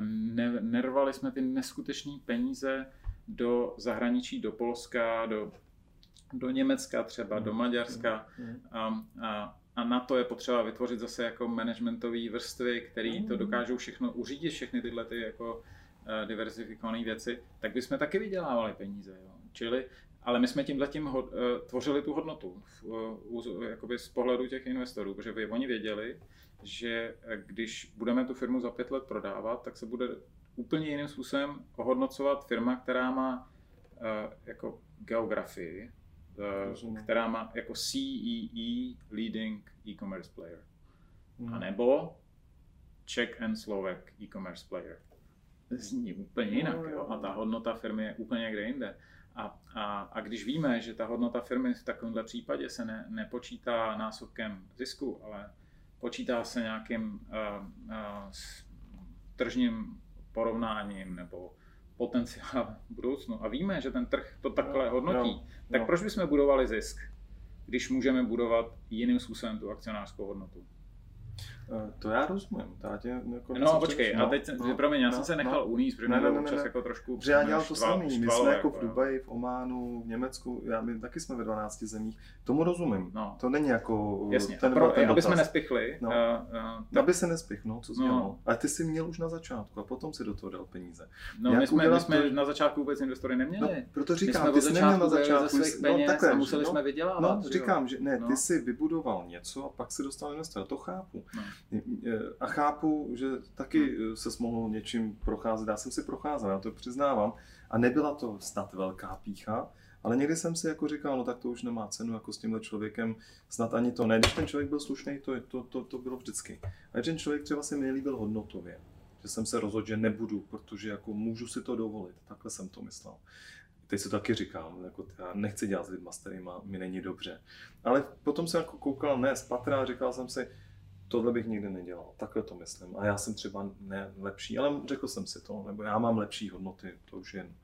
ne, nervali jsme ty neskutečné peníze do zahraničí, do Polska, do, do Německa třeba, do Maďarska a, a, a na to je potřeba vytvořit zase jako managementové vrstvy, které to dokážou všechno uřídit, všechny tyhle ty jako uh, diverzifikované věci, tak bychom taky vydělávali peníze. Jo. Čili, ale my jsme tímhle tím uh, tvořili tu hodnotu uh, uh, jakoby z pohledu těch investorů, protože vy, oni věděli, že když budeme tu firmu za pět let prodávat, tak se bude úplně jiným způsobem ohodnocovat firma, která má uh, jako geografii, uh, která má jako CEE e, Leading E-commerce Player. Hmm. A nebo Czech and Slovak E-commerce Player. Zní úplně jinak, no, jo? a ta hodnota firmy je úplně někde jinde. A, a, a když víme, že ta hodnota firmy v takovémhle případě se ne, nepočítá násobkem zisku, ale počítá se nějakým uh, uh, tržním porovnáním nebo potenciál v budoucnu a víme, že ten trh to takhle hodnotí, no, tak no. proč bychom budovali zisk, když můžeme budovat jiným způsobem tu akcionářskou hodnotu? Eh, to já rozumím. To já tě jako no počkej, no, a teď, no, promiň, já no, jsem se nechal no, uníst, protože ne, ne, ne, ne, jako trošku Protože já dělal to samý, my jsme jako v Dubaji, v Ománu, v Německu, já, my taky jsme ve 12 zemích, tomu rozumím. No. To není jako Jasně, ten, pro, ten aby jsme nespichli. No. Uh, uh, aby se nespich, no, co jsi no. Ale ty jsi měl už na začátku a potom si do toho dal peníze. No, my jsme, my jsme to... na začátku vůbec investory neměli. No, proto říkám, ty jsi neměl na začátku. No, takhle, museli jsme vydělávat. No, říkám, že ne, ty jsi vybudoval něco a pak si dostal investora, to chápu a chápu, že taky hmm. se mohl něčím procházet. Já jsem si procházel, já to přiznávám. A nebyla to snad velká pícha, ale někdy jsem si jako říkal, no tak to už nemá cenu jako s tímhle člověkem, snad ani to ne. Když ten člověk byl slušný, to, to, to, to bylo vždycky. A ten člověk třeba se mi nelíbil hodnotově. Že jsem se rozhodl, že nebudu, protože jako můžu si to dovolit. Takhle jsem to myslel. Teď si to taky říkám, jako já nechci dělat s lidma, s kterými mi není dobře. Ale potom jsem jako koukal ne z patra říkal jsem si, tohle bych nikdy nedělal, takhle to myslím. A já jsem třeba ne lepší, ale řekl jsem si to, nebo já mám lepší hodnoty, to už jen.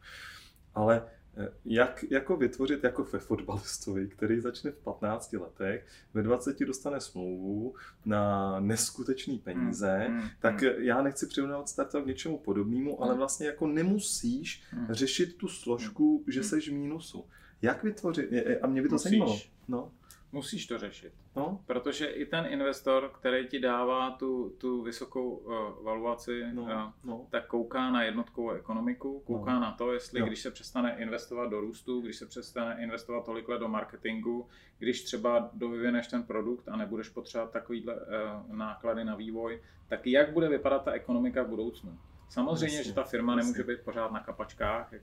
Ale eh, jak jako vytvořit jako ve fotbalistovi, který začne v 15 letech, ve 20 dostane smlouvu na neskutečné peníze, mm, mm, tak mm. já nechci přirovnávat startup k něčemu podobnému, ale hmm. vlastně jako nemusíš mm. řešit tu složku, mm. že hmm. seš v mínusu. Jak vytvořit, a mě by to zajímalo. No. Musíš to řešit. No. Protože i ten investor, který ti dává tu, tu vysokou uh, valuaci, no, uh, no. tak kouká na jednotkovou ekonomiku, kouká no. na to, jestli no. když se přestane investovat do růstu, když se přestane investovat tolik do marketingu, když třeba dovyvineš ten produkt a nebudeš potřebovat takovýhle uh, náklady na vývoj, tak jak bude vypadat ta ekonomika v budoucnu. Samozřejmě, jasně, že ta firma jasně. nemůže být pořád na kapačkách, jak,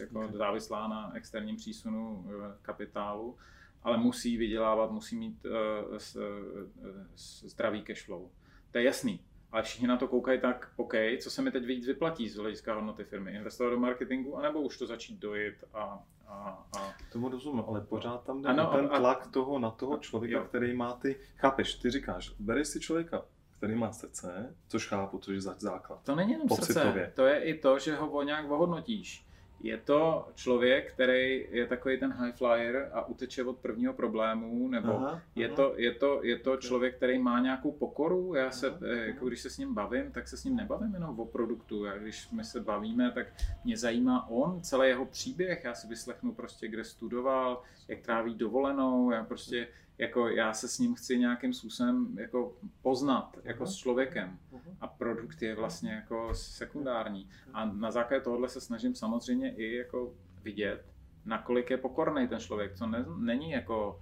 jako okay. závislá na externím přísunu kapitálu, ale musí vydělávat, musí mít uh, s, uh, zdravý cash flow. To je jasný. Ale všichni na to koukají tak, OK, co se mi teď víc vyplatí z hlediska hodnoty firmy? Investovat do marketingu, anebo už to začít dojít a... a, a... Tomu rozumím, ale pořád tam jde ano, ten tlak a, toho na toho člověka, jo. který má ty... Chápeš, ty říkáš, bereš si člověka, který má srdce, což chápu, což je základ. To není jenom Pocitově. srdce, to je i to, že ho nějak ohodnotíš je to člověk, který je takový ten high flyer a uteče od prvního problému, nebo Aha, je, aha. to, je, to, je to člověk, který má nějakou pokoru. Já se, Aha, eh, jako když se s ním bavím, tak se s ním nebavím jenom o produktu. Já, když my se bavíme, tak mě zajímá on, celý jeho příběh. Já si vyslechnu prostě, kde studoval, jak tráví dovolenou. Já prostě, jako já se s ním chci nějakým způsobem jako poznat, jako Aha. s člověkem Aha. a produkt je vlastně jako sekundární. A na základě tohohle se snažím samozřejmě i jako vidět, nakolik je pokorný ten člověk. To ne, není jako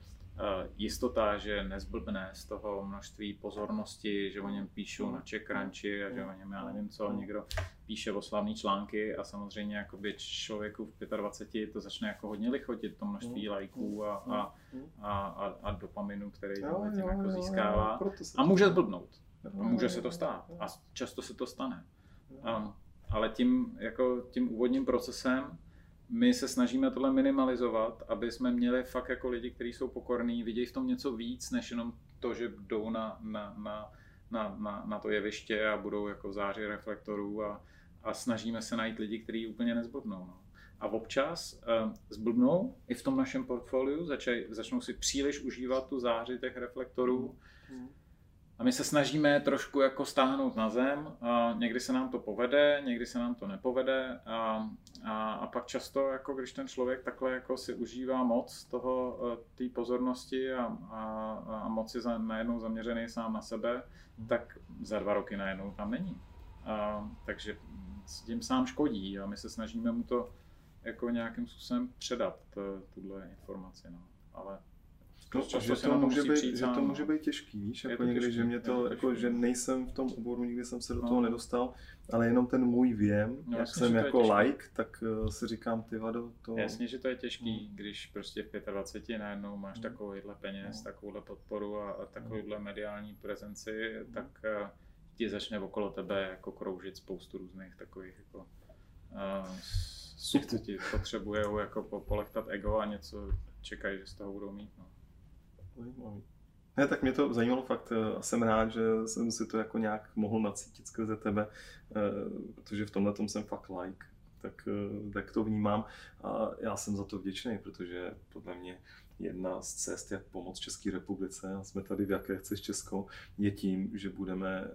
jistota, že nezblbne z toho množství pozornosti, že o něm píšou na CheckCrunchy a že o něm, já nevím co, někdo píše o slavné články a samozřejmě jakoby člověku v 25 to začne jako hodně lichotit, to množství lajků a, a, a, a, a dopaminu, který Jo, tím jako získává. A může zblbnout. A může se to stát. A často se to stane. Um, ale tím, jako tím úvodním procesem my se snažíme tohle minimalizovat, aby jsme měli fakt jako lidi, kteří jsou pokorní, vidějí v tom něco víc, než jenom to, že jdou na, na, na, na, na, na to jeviště a budou jako v záři reflektorů a, a snažíme se najít lidi, kteří úplně nezblbnou. No. A občas uh, zblbnou i v tom našem portfoliu, začaj, začnou si příliš užívat tu záři těch reflektorů, Mhm. A my se snažíme trošku jako stáhnout na zem. A někdy se nám to povede, někdy se nám to nepovede. A, a, a pak často, jako když ten člověk takhle jako si užívá moc toho, eh, té pozornosti a, a, a moc je za, najednou zaměřený sám na sebe, Mhm. tak za dva roky najednou tam není. A, takže s tím sám škodí a my se snažíme mu to jako nějakým způsobem předat, tuhle informaci. No. Ale No, často že se to, na to může být, přijít že to no. může být těžký, víš, jako to někdy, těžký, že mě to, jako, že nejsem v tom oboru, nikdy jsem se do No. toho nedostal, ale jenom ten můj věm, No, jak jasně, jsem že jako těžký. like, tak uh, si říkám, ty vado, to... Jasně, že to je těžký, když prostě v 25 najednou máš Mm. takovýhle peněz, Mm. takovouhle podporu a, a takovouhle mediální prezenci, tak uh, ti začne okolo tebe jako kroužit spoustu různých takových jako uh, Supů. co ti potřebují jako po, polechtat ego a něco čekají, že z toho budou mít. No. Zajímavý. Ne, tak mě to zajímalo fakt eh, a jsem rád, že jsem si to jako nějak mohl nacítit skrze tebe, eh, protože v tomhle tom jsem fakt like, tak, eh, tak to vnímám a já jsem za to vděčný, protože podle mě jedna z cest, jak pomoct České republice, a jsme tady v jaké chceš Česko, je tím, že budeme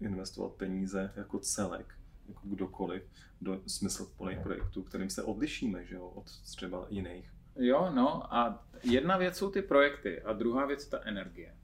investovat peníze jako celek, jako kdokoliv, do smysluplných projektů, kterým se odlišíme že jo, od třeba jiných. Jo, no a jedna věc jsou ty projekty a druhá věc ta energie.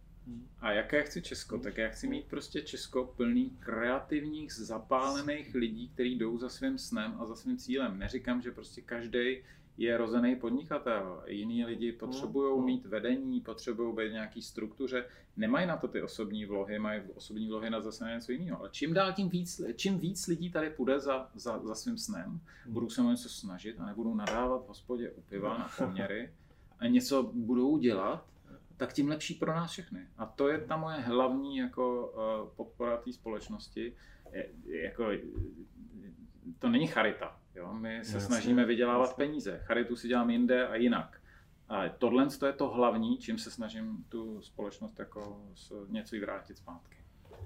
A jaké chci Česko? Tak já chci mít prostě Česko plný kreativních, zapálených lidí, kteří jdou za svým snem a za svým cílem. Neříkám, že prostě každý je rozený podnikatel. Jiní lidi potřebují mít vedení, potřebují být v nějaký struktuře. Nemají na to ty osobní vlohy, mají osobní vlohy na zase na něco jiného. Ale čím dál tím víc, čím víc lidí tady půjde za, za, za svým snem, budou se o něco snažit a nebudou nadávat v hospodě u piva na poměry a něco budou dělat, tak tím lepší pro nás všechny. A to je ta moje hlavní jako uh, podpora té společnosti. Je, jako, to není charita. Jo? My se Jasně, snažíme vydělávat jasně. peníze. Charitu si dělám jinde a jinak. A tohle to je to hlavní, čím se snažím tu společnost jako něco jí vrátit zpátky.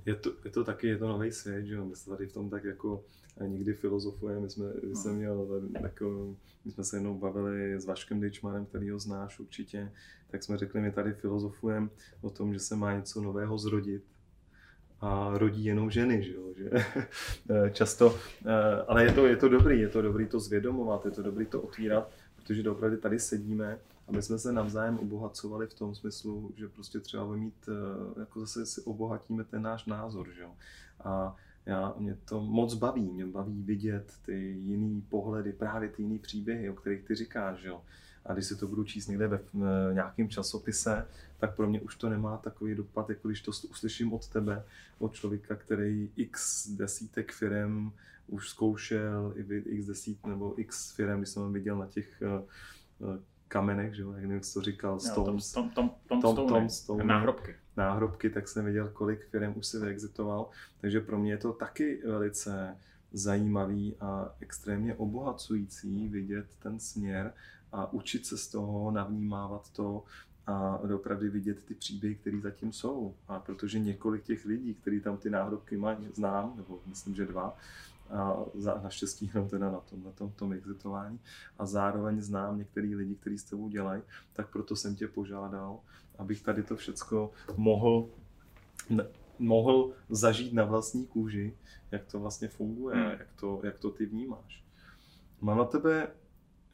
Je to, je to taky, je to nový svět, že jo, my se tady v tom tak jako eh, někdy filozofujeme, my jsme, my jsem měl, jako, my jsme se jednou bavili s Vaškem Dejčmanem, který ho znáš určitě, tak jsme řekli, my tady filozofujeme o tom, že se má něco nového zrodit a rodí jenom ženy, že jo, že eh, často, eh, ale je to, je to dobrý, je to dobrý to zvědomovat, je to dobrý to otvírat, protože doopravdy tady sedíme a my jsme se navzájem obohacovali v tom smyslu, že prostě třeba mít, eh, jako zase si obohatíme ten náš názor, že jo. A já, mě to moc baví, mě baví vidět ty jiný pohledy, právě ty jiný příběhy, o kterých ty říkáš, že jo. A když si to budu číst někde ve v nějakém časopise, tak pro mě už to nemá takový dopad, jako když to uslyším od tebe, od člověka, který x desítek firem už zkoušel, i vy x desít nebo x firem, když jsem viděl na těch eh, eh, kamenech, že jo, jak nevím, co to říkal, Stones, Tom, tom, tom, Tom- Stone, Tom Stone. náhrobky. náhrobky, tak jsem viděl, kolik firm už se vyexitoval. Takže pro mě je to taky velice zajímavý a extrémně obohacující vidět ten směr a učit se z toho, navnímávat to a opravdu vidět ty příběhy, které zatím jsou. A protože několik těch lidí, kteří tam ty náhrobky mají, znám, nebo myslím, že dva, a za, naštěstí jenom teda na tom, na tom, tom exitování a zároveň znám některý lidi, kteří s tebou dělají, tak proto jsem tě požádal, abych tady to všecko mohl mohl zažít na vlastní kůži, jak to vlastně funguje, hmm. jak, to, jak to ty vnímáš. Mám na tebe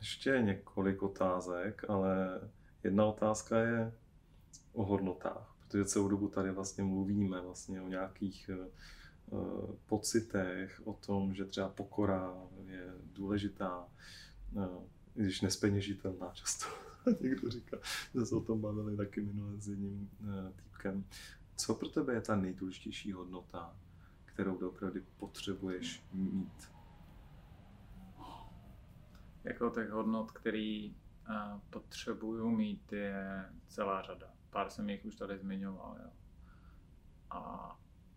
ještě několik otázek, ale jedna otázka je o hodnotách, protože celou dobu tady vlastně mluvíme vlastně o nějakých uh, pocitech, o tom, že třeba pokora je důležitá, uh, když nespeněžitelná často. Někdo říká, že se o tom bavili taky minule s jedním týpkem. Co pro tebe je ta nejdůležitější hodnota, kterou opravdu potřebuješ mít? Jako těch hodnot, který uh, potřebuju mít, je celá řada. Pár jsem jich už tady zmiňoval. Jo. A,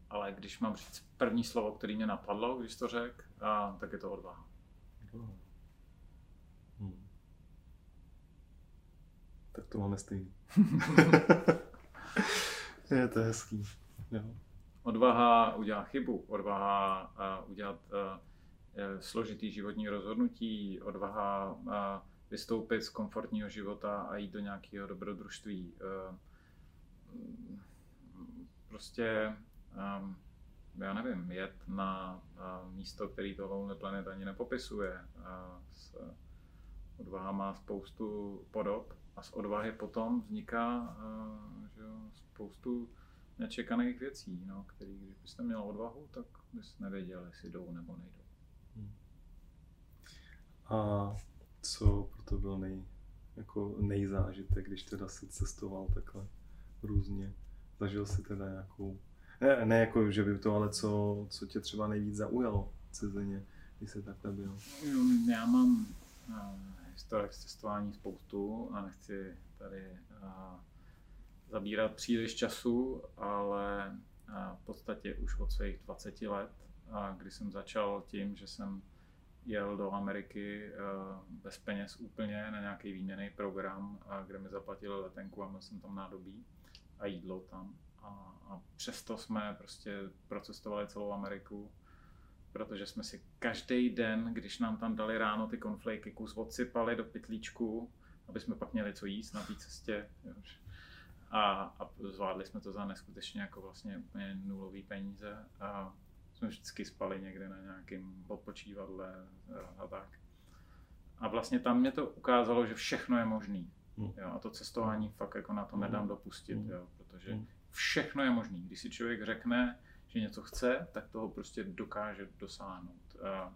ale když mám říct první slovo, který mě napadlo, když to řekl, uh, tak je to odvaha. Hmm. Tak to máme stejný. je to hezký. Jo. Odvaha udělat chybu, odvaha uh, udělat uh, složitý životní rozhodnutí, odvaha vystoupit z komfortního života a jít do nějakého dobrodružství. Uh, prostě, um, já nevím, jet na místo, který to Lonely Planet ani nepopisuje. Odvaha má spoustu podob a z odvahy potom vzniká uh, že jo, spoustu nečekaných věcí, no, který, když byste měl odvahu, tak bys nevěděl, jestli jdou nebo nejdou. A co pro to byl nej, jako nejzážitek, když teda si cestoval takhle různě? Zažil jsi teda nějakou, ne, ne jako, že by to, ale co, co tě třeba nejvíc zaujalo v cizině, když jsi takhle byl? Já mám uh, historik z cestování spoustu a nechci tady uh, zabírat příliš času, ale v podstatě už od svých 20 let, kdy jsem začal tím, že jsem jel do Ameriky bez peněz úplně na nějaký výměný program, kde mi zaplatili letenku a měl jsem tam nádobí a jídlo tam. A, a přesto jsme prostě procestovali celou Ameriku, protože jsme si každý den, když nám tam dali ráno ty konflejky, kus odsypali do pytlíčku, aby jsme pak měli co jíst na té cestě. A, a zvládli jsme to za neskutečně jako vlastně úplně nulový peníze. A jsme vždycky spali někde na nějakém odpočívadle a, a tak. A vlastně tam mě to ukázalo, že všechno je možný. Hmm. Jo, a to cestování fakt jako na to nedám hmm. dopustit, hmm. jo, protože všechno je možný. Když si člověk řekne, že něco chce, tak toho prostě dokáže dosáhnout. A,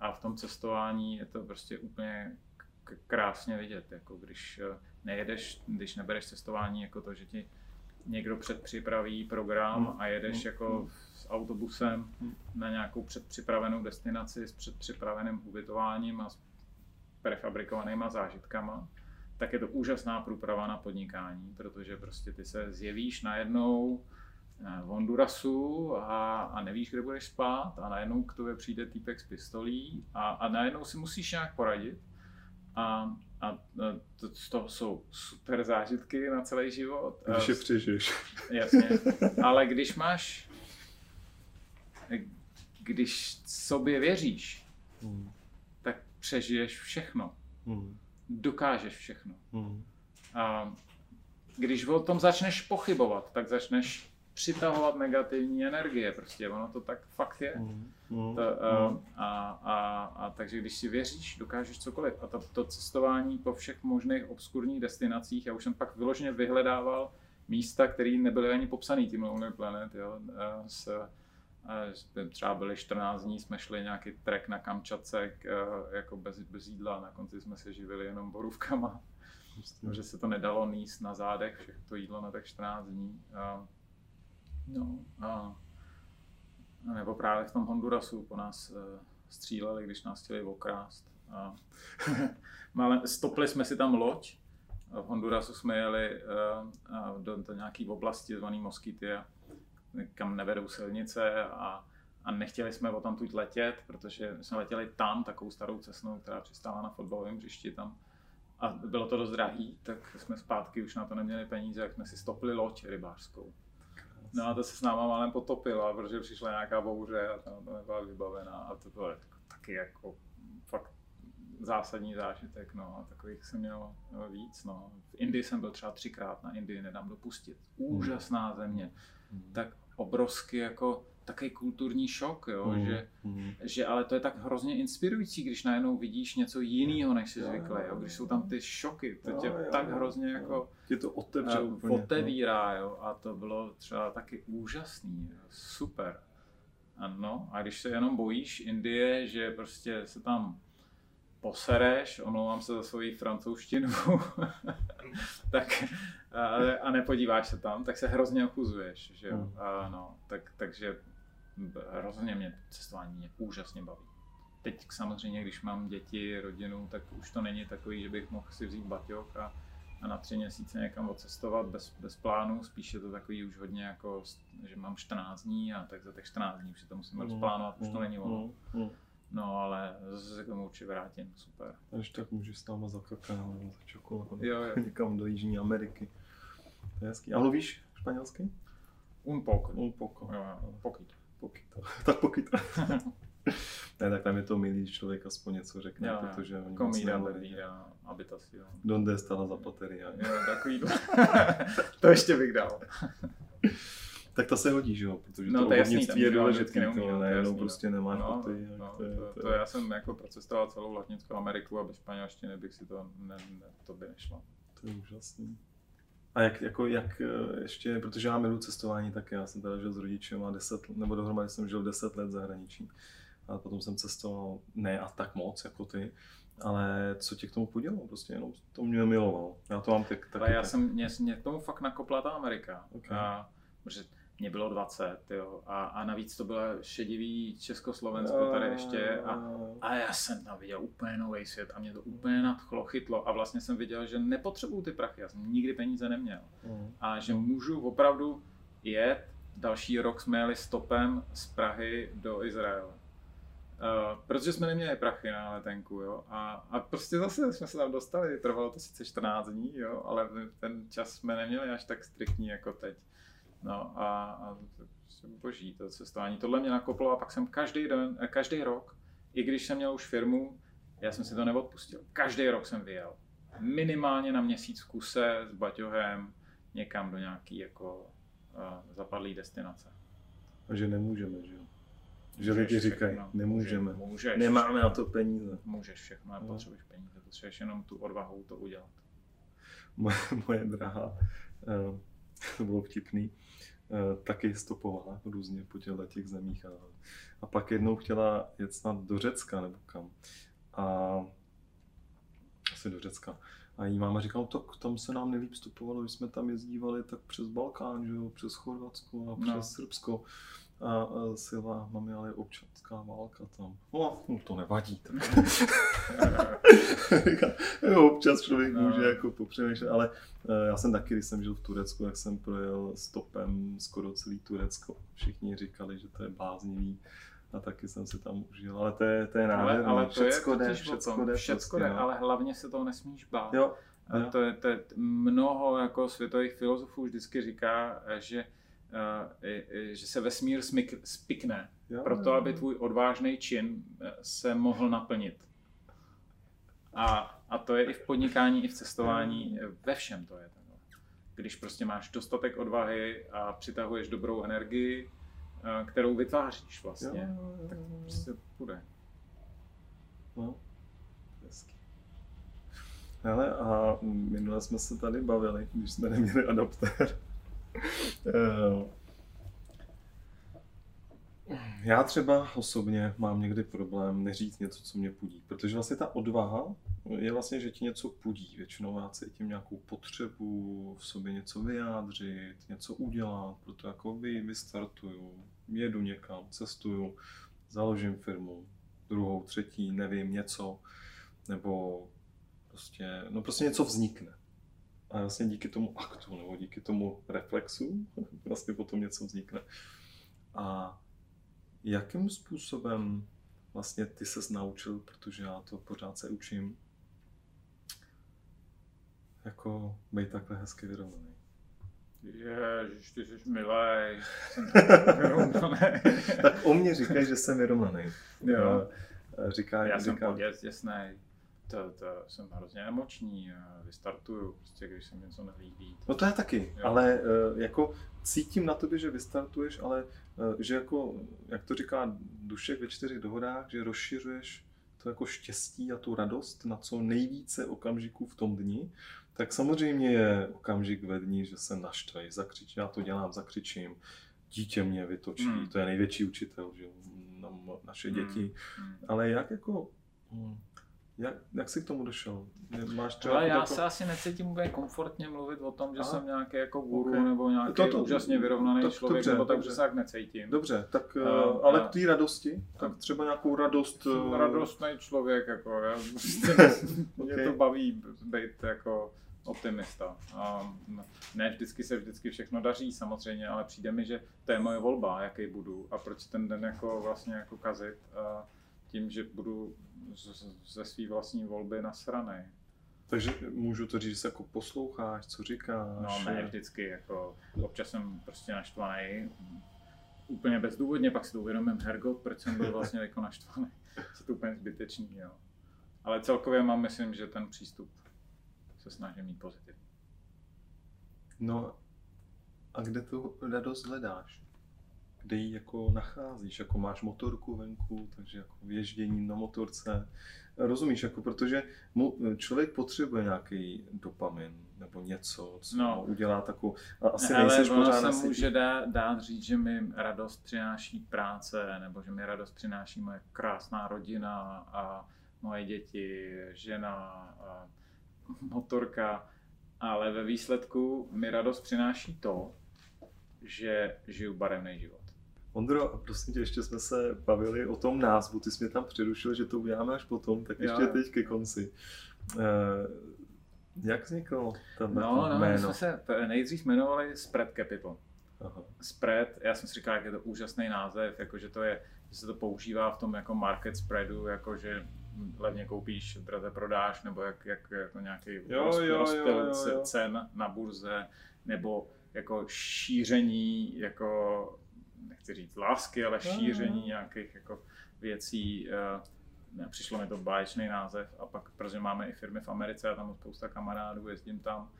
a v tom cestování je to prostě úplně krásně vidět, jako když eh, nejedeš, když nebereš cestování jako to, že ti někdo předpřipraví program hmm. a jedeš hmm. jako s autobusem hmm. na nějakou předpřipravenou destinaci s předpřipraveným ubytováním a s prefabrikovanýma zážitkama, tak je to úžasná průprava na podnikání, protože prostě ty se zjevíš najednou eh, v Hondurasu a, a nevíš, kde budeš spát a najednou k tobě přijde týpek s pistolí a, a najednou si musíš nějak poradit a, a to, z toho jsou super zážitky na celý život. Když je přežiješ. Jasně. Ale když máš, když sobě věříš, hmm. tak přežiješ všechno. Hmm. Dokážeš všechno. Hmm. A když o tom začneš pochybovat, tak začneš přitahovat negativní energie, prostě ono to tak fakt je. Mm, mm, to, mm. A, a, a, takže když si věříš, dokážeš cokoliv. A to, to cestování po všech možných obskurních destinacích, já už jsem pak vyloženě vyhledával místa, které nebyly ani popsané tím Lonely Planet, jo, s, třeba byli 14 dní, jsme šli nějaký trek na Kamčatce jako bez, bez jídla, na konci jsme se živili jenom borůvkama, že se to nedalo níst na zádech, všechno to jídlo na tak 14 dní. No a, nebo právě v tom Hondurasu po nás uh, stříleli, když nás chtěli okrást. A, ale stopli jsme si tam loď. V Hondurasu jsme jeli uh, do, do nějaké oblasti zvané Moskyty, kam nevedou silnice a, a nechtěli jsme o tam tuď letět, protože jsme letěli tam takovou starou cestnou, která přistála na fotbalovém hřišti tam a bylo to dost drahý, tak jsme zpátky už na to neměli peníze, jak jsme si stopli loď rybářskou No a to se s náma málem potopila, protože přišla nějaká bouře a tam to nebyla vybavená a to bylo taky jako fakt zásadní zážitek, no a takových jsem měl víc, no. V Indii jsem byl třeba třikrát, na Indii nedám dopustit. Úžasná země. Hmm. Tak obrovsky jako takový kulturní šok, jo, mm, že, mm. že ale to je tak hrozně inspirující, když najednou vidíš něco jiného, než jsi zvyklý, jo, když jsou tam ty šoky, to tě jo, tak jo, hrozně jo. jako tě to otevře úplně, otevírá, jo, a to bylo třeba taky úžasný, jo, super. Ano, a když se jenom bojíš Indie, že prostě se tam posereš, omlouvám se za svoji francouzštinu, tak a, a nepodíváš se tam, tak se hrozně ochuzuješ, že jo? Hmm. A, no, tak, takže hrozně mě cestování mě úžasně baví. Teď samozřejmě, když mám děti, rodinu, tak už to není takový, že bych mohl si vzít baťok a, a na tři měsíce někam odcestovat bez, bez plánu, spíš je to takový už hodně jako, že mám 14 dní a tak za těch 14 dní už si to musím mm, rozplánovat, už to není ono. Mm, mm. No ale zase se k tomu určitě vrátím, super. Až tak můžeš s náma za kakao nebo za čokoládu jo, jo. někam do Jižní Ameriky. To je hezký. A mluvíš španělsky? Un poco. Un poco. Jo, jo, poquito. Poquito. tak poquito. ne, tak tam je to milý, člověk aspoň něco řekne, jo, protože oni Comida, bebida, habitación. Donde está la zapateria. Jo, takový to. to ještě bych dal. tak to se hodí, že jo? Protože no, to, to jasný, je důležitý, neumí, to, ne, jenom prostě nemáš no, paty, no, to, to, to, to, já jsem jako procestoval celou Latinskou Ameriku a bez španělštiny bych si to, ne, ne, to by nešlo. To je úžasný. A jak, jako, jak eh, ještě, protože já miluji cestování, tak já jsem teda žil s rodičem a deset, nebo dohromady jsem žil 10 let v zahraničí. A potom jsem cestoval ne a tak moc jako ty, ale co tě k tomu podělalo? Prostě jenom to mě milovalo. Já to mám tak, taky. Ale já tak. jsem, mě, mě k tomu fakt nakopla ta Amerika. Okay. A, protože mě bylo 20, jo, a, a navíc to bylo šedivý Československo tady ještě. A, a já jsem tam viděl úplně nový svět a mě to úplně nadchlo, chytlo. A vlastně jsem viděl, že nepotřebuju ty prachy, já jsem nikdy peníze neměl. Mm. a že můžu opravdu jet, další rok jsme jeli stopem z Prahy do Izraele. Uh, protože jsme neměli prachy na letenku, jo, a, a prostě zase jsme se tam dostali, trvalo to sice 14 dní, jo, ale ten čas jsme neměli až tak striktní jako teď. No a, a boží to cestování. Tohle mě nakoplo a pak jsem každý den, eh, každý rok, i když jsem měl už firmu, já jsem si to neodpustil. Každý rok jsem vyjel. Minimálně na měsíc kuse s baťohem někam do nějaký jako uh, zapadlý destinace. A že nemůžeme, že jo? Že lidi říkají, nemůžeme, můžeš, nemáme na to peníze. Můžeš všechno, no. potřebuješ peníze, potřebuješ jenom tu odvahu to udělat. Moje, moje drahá, uh, to bylo vtipný, Eh, taky stopovala různě po těchto těch zemích. A, a pak jednou chtěla jet snad do Řecka nebo kam. A asi do Řecka. A jí máma říkala, no, tak tam se nám nejlíp stopovalo, když jsme tam jezdívali tak přes Balkán, že jo, přes Chorvatsko a přes no. Srbsko. A, a Silva, mami, ale je občanská válka tam. No, no to nevadí. jo, občas člověk no. může jako popřemýšlet, ale uh, já jsem taky, když jsem žil v Turecku, jak jsem projel stopem skoro celý Turecko. Všichni říkali, že to je bláznivý a taky jsem si tam užil, ale to je, to je nádherné. Ale, ale to všecko je jde, všecko jde, všecko jde, prostě, ale hlavně se toho nesmíš bát. Jo, jo. To, je, to je mnoho jako světových filozofů vždycky říká, že že se vesmír smyk, spikne, jo, proto aby tvůj odvážný čin eh, se mohl naplnit. A, a to je i v podnikání, i v cestování, ve všem to je. Když prostě máš dostatek odvahy a přitahuješ dobrou energii, eh, kterou vytváříš vlastně, jo, jo, jo, tak prostě půjde. No. Hele, a minule jsme se tady bavili, když jsme neměli adaptér, Eh, já třeba osobně mám někdy problém neříct něco, co mě pudí, protože vlastně ta odvaha je vlastně, že ti něco pudí. Většinou já cítím nějakou potřebu v sobě něco vyjádřit, něco udělat, proto jako vy, vystartuju, jedu někam, cestuju, založím firmu, druhou, třetí, nevím, něco, nebo prostě, no prostě něco vznikne. A vlastně díky tomu aktu nebo díky tomu reflexu vlastně potom něco vznikne. A jakým způsobem vlastně ty se naučil, protože já to pořád se učím, jako být takhle hezky vyrovnaný. Ježiš, ty jsi milej, jsem tak o mě říkají, že jsem vyrovnaný. Jo. Říká, Já jsem říká, poděs děsnej. To, to jsem hrozně emoční, vystartuju, prostě když se mi něco nelíbí. No to je taky, Jo. ale eh, jako cítím na tobě, že vystartuješ, ale eh, že jako, jak to říká Dušek ve čtyřech dohodách, že rozšiřuješ to jako štěstí a tu radost na co nejvíce okamžiků v tom dni, tak samozřejmě je okamžik ve dni, že se naštvej, zakřičí, já to dělám, zakřičím, dítě mě vytočí, Hmm. to je největší učitel, že naše Hmm. děti. Hmm. Ale jak jako, hm, jak, jak jsi k tomu došel? Máš třeba Ale já jako- se asi necítím úplně komfortně mluvit o tom, že Aha. jsem nějaký jako guru Ok. nebo nějaký To- to- úžasně vyrovnaný to- člověk, dobře, nebo tak, dobře. že se tak necítím. Dobře, tak uh, ale k té radosti, tak třeba nějakou radost. Jsem eh, radostný člověk, jako já, prostě, mě Ok. to baví být jako optimista. A ne vždycky se vždycky všechno daří samozřejmě, ale přijde mi, že to je moje volba, jaký budu a proč ten den jako vlastně jako kazit a tím, že budu z- ze své vlastní volby nasranej. Takže můžu to říct, jako posloucháš, co říkáš. No ne vždycky, jako občas jsem prostě naštvaný, úplně bezdůvodně, pak si to uvědomím, hergot, proč jsem byl vlastně jako naštvaný. Je to úplně zbytečný, jo. Ale celkově mám, myslím, že ten přístup se snažím mít pozitivní. No a kde tu radost hledáš? Kde ji jako nacházíš? Jako máš motorku venku, takže jako ježdění na motorce. Rozumíš, jako protože mu, člověk potřebuje nějaký dopamin nebo něco, co No. udělá takovou... A asi Ale nejseš ono se na síti. může dát, dát říct, že mi radost přináší práce, nebo že mi radost přináší moje krásná rodina a moje děti, žena, a motorka, ale ve výsledku mi radost přináší to, že žiju barevný život. Ondro, a prosím tě, ještě jsme se bavili o tom názvu, ty jsi mě tam přerušil, že to uděláme až potom, tak ještě jo. teď ke konci. Eh, jak vzniklo tam No, no, my jméno? jsme se nejdřív jmenovali Spread Capital. Aha. Spread, já jsem si říkal, jak je to úžasný název, jako že to je, že se to používá v tom jako market spreadu, jako že levně koupíš, draze prodáš, nebo jak, jak jako nějaký Jo, roz- jo, rozptyl jo, jo, ce- jo. cen na burze, nebo jako šíření, jako nechci říct lásky, ale Jo, jo, šíření jo. nějakých jako věcí. eh, Přišlo mi to báječný název a pak, protože máme i firmy v Americe, já tam mám spousta kamarádů, jezdím tam,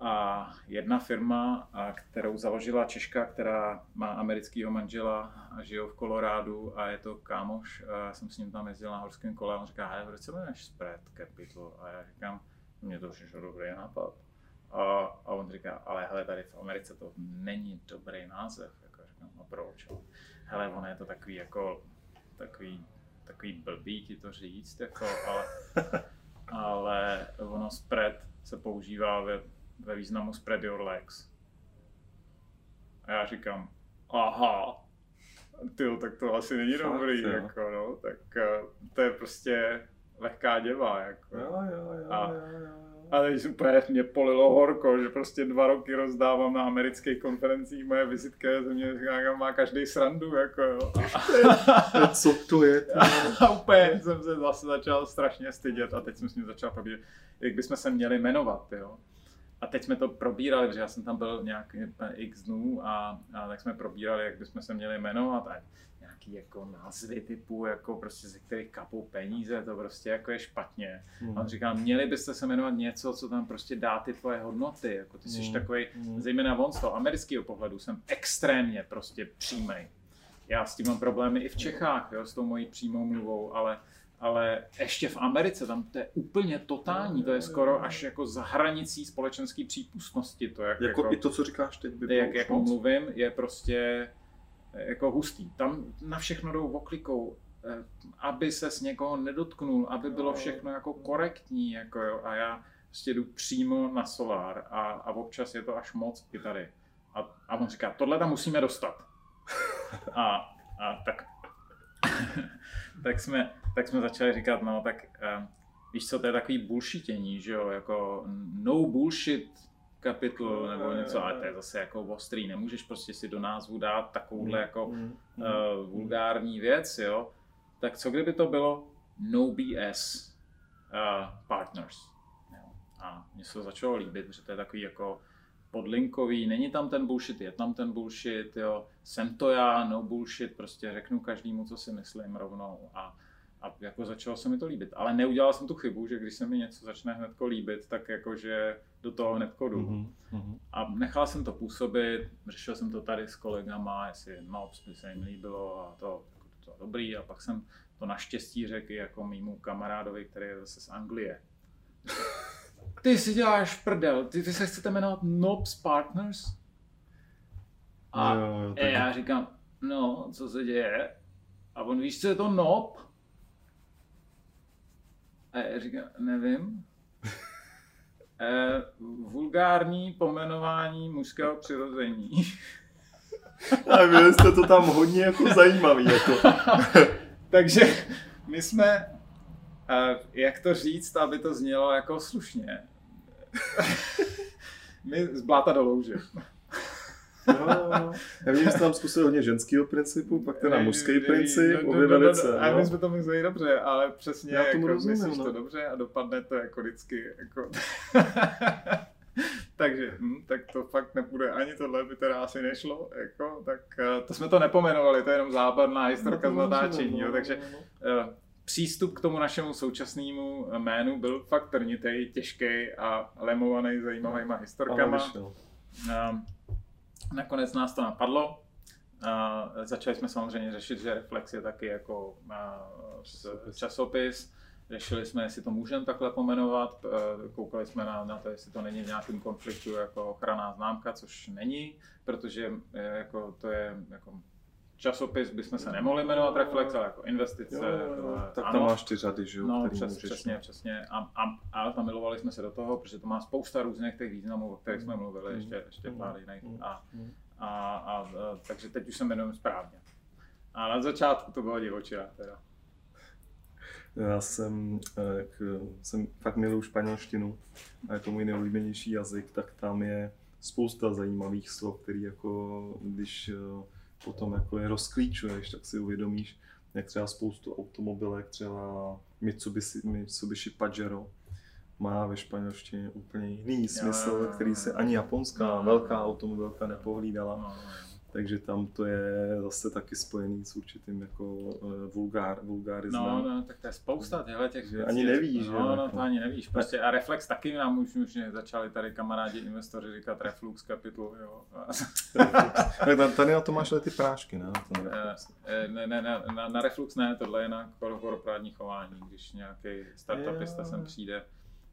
a jedna firma, kterou založila Češka, která má amerického manžela a žije v Kolorádu a je to kámoš, a já jsem s ním tam jezdil na horském kole a on říká, hej, proč se jmenuješ Spread Capital? A já říkám, mně to přišlo dobrý nápad. A, a on říká, ale hele, tady v Americe to není dobrý název. Proč? Hele, ono je to takový jako, takový, takový blbý ti to říct, jako, ale, ale ono spread se používá ve, ve významu spread your legs. A já říkám, aha, tyjo, tak to asi není Fakt, dobrý, jo. jako no, tak eh, to je prostě lehká děva, jako. Jo, jo, jo, A- jo, jo, jo. A teď úplně mě polilo horko, že prostě dva roky rozdávám na amerických konferencích moje vizitky ze mě říká, má každý srandu, jako jo. A Co to je? A úplně jsem se zase začal strašně stydět a teď jsem s ním začal probírat, jak bychom se měli jmenovat, jo. A teď jsme to probírali, protože já jsem tam byl nějaký x dnů a, a tak jsme probírali, jak bychom se měli jmenovat a nějaký jako názvy typu, jako prostě ze kterých kapou peníze, to prostě jako je špatně. A on říká, měli byste se jmenovat něco, co tam prostě dá ty tvoje hodnoty, jako ty jsi Mm, takový, mm. zejména on z toho amerického pohledu, jsem extrémně prostě přímý. Já s tím mám problémy i v Čechách, jo, s tou mojí přímou mluvou, ale, ale ještě v Americe, tam to je úplně totální, to je skoro až jako za hranicí společenské přípustnosti, to jak, Jako, i to, co říkáš teď, by bylo jak jako moc? mluvím, je prostě jako hustý. Tam na všechno jdou oklikou, eh, aby se s někoho nedotknul, aby bylo všechno jako korektní, jako jo, a já prostě jdu přímo na solár a, a občas je to až moc i tady. A, a on říká, tohle tam musíme dostat. A, a tak, tak, jsme, tak jsme začali říkat, no tak eh, víš co, to je takový bullshitění, že jo, jako no bullshit capital nebo něco, ale to je zase jako ostrý, nemůžeš prostě si do názvu dát takovouhle jako Mm, mm. uh, vulgární věc, jo, tak co kdyby to bylo no BS uh, partners. Jo. A mně se to začalo líbit, protože to je takový jako podlinkový, není tam ten bullshit, je tam ten bullshit, jo, jsem to já, no bullshit, prostě řeknu každému, co si myslím rovnou a, a jako začalo se mi to líbit. Ale neudělal jsem tu chybu, že když se mi něco začne hnedko líbit, tak jakože do toho hned jdu. Mm-hmm. A nechal jsem to působit, řešil jsem to tady s kolegama, jestli no, by se jim líbilo a to, jako to, dobrý. A pak jsem to naštěstí řekl jako mýmu kamarádovi, který je zase z Anglie. Ty si děláš prdel, ty, ty se chcete jmenovat Nobs Partners? A jo, jo, tak... já říkám, no, co se děje? A on víš, co je to Nob? A já říkám, nevím. e, vulgární pomenování mužského přirození. A vy jste to tam hodně jako zajímavý. Jako. Takže my jsme, uh, jak to říct, aby to znělo jako slušně. my z bláta do louže. Jo, já vím, že jste tam zkusil hodně ženského principu, pak teda mužský princip, no, obě velice. A my jsme to mysleli dobře, ale přesně já tomu jako rozumím, myslíš no. to dobře a dopadne to jako vždycky. Jako... Takže, hm, tak to fakt nepůjde, ani tohle by teda asi nešlo, jako, tak uh, to jsme to nepomenovali, to je jenom zábavná historka no, z natáčení, jo, takže uh, přístup k tomu našemu současnému jménu byl fakt trnitý, těžký a lemovaný zajímavýma historkama. Uh, nakonec nás to napadlo, Uh, začali jsme samozřejmě řešit, že Reflex je taky jako uh, časopis. Řešili jsme, jestli to můžeme takhle pomenovat, koukali jsme na, na to, jestli to není v nějakém konfliktu jako ochranná známka, což není, protože eh, jako, to je jako časopis bychom se nemohli jmenovat Reflex, ale jako investice. Jo, jo, jo. Tak tam máš ty řady, že jo? No, přes, můžeš, přesně, no. přesně. A, a, a tam milovali jsme se do toho, protože to má spousta různých těch významů, o kterých jsme mluvili, mm. ještě, ještě pár mm. jiných. A, a, a, a, takže teď už se jmenujeme správně. A na začátku to bylo divočina teda. Já jsem, jak jsem fakt miluju španělštinu a je to můj nejoblíbenější jazyk, tak tam je spousta zajímavých slov, který jako, když eh, potom jako je rozklíčuješ, tak si uvědomíš, jak třeba spoustu automobilek, třeba Mitsubishi, Mitsubishi Pajero, má ve španělštině úplně jiný smysl, který se ani japonská velká automobilka nepohlídala. Takže tam to je zase taky spojený s určitým jako uh, vulgár, vulgárismem. No, no, tak to je spousta těchto těch věcí. Ani nevíš, že? No, no, to ani nevíš. Prostě a Reflex taky nám už, už začali tady kamarádi investoři říkat Reflux Capital, jo. tak tady na to máš ty prášky, ne? Eh, eh, ne, ne, ne, na, na Reflux ne, tohle je na korporátní chování, když nějaký startupista sem přijde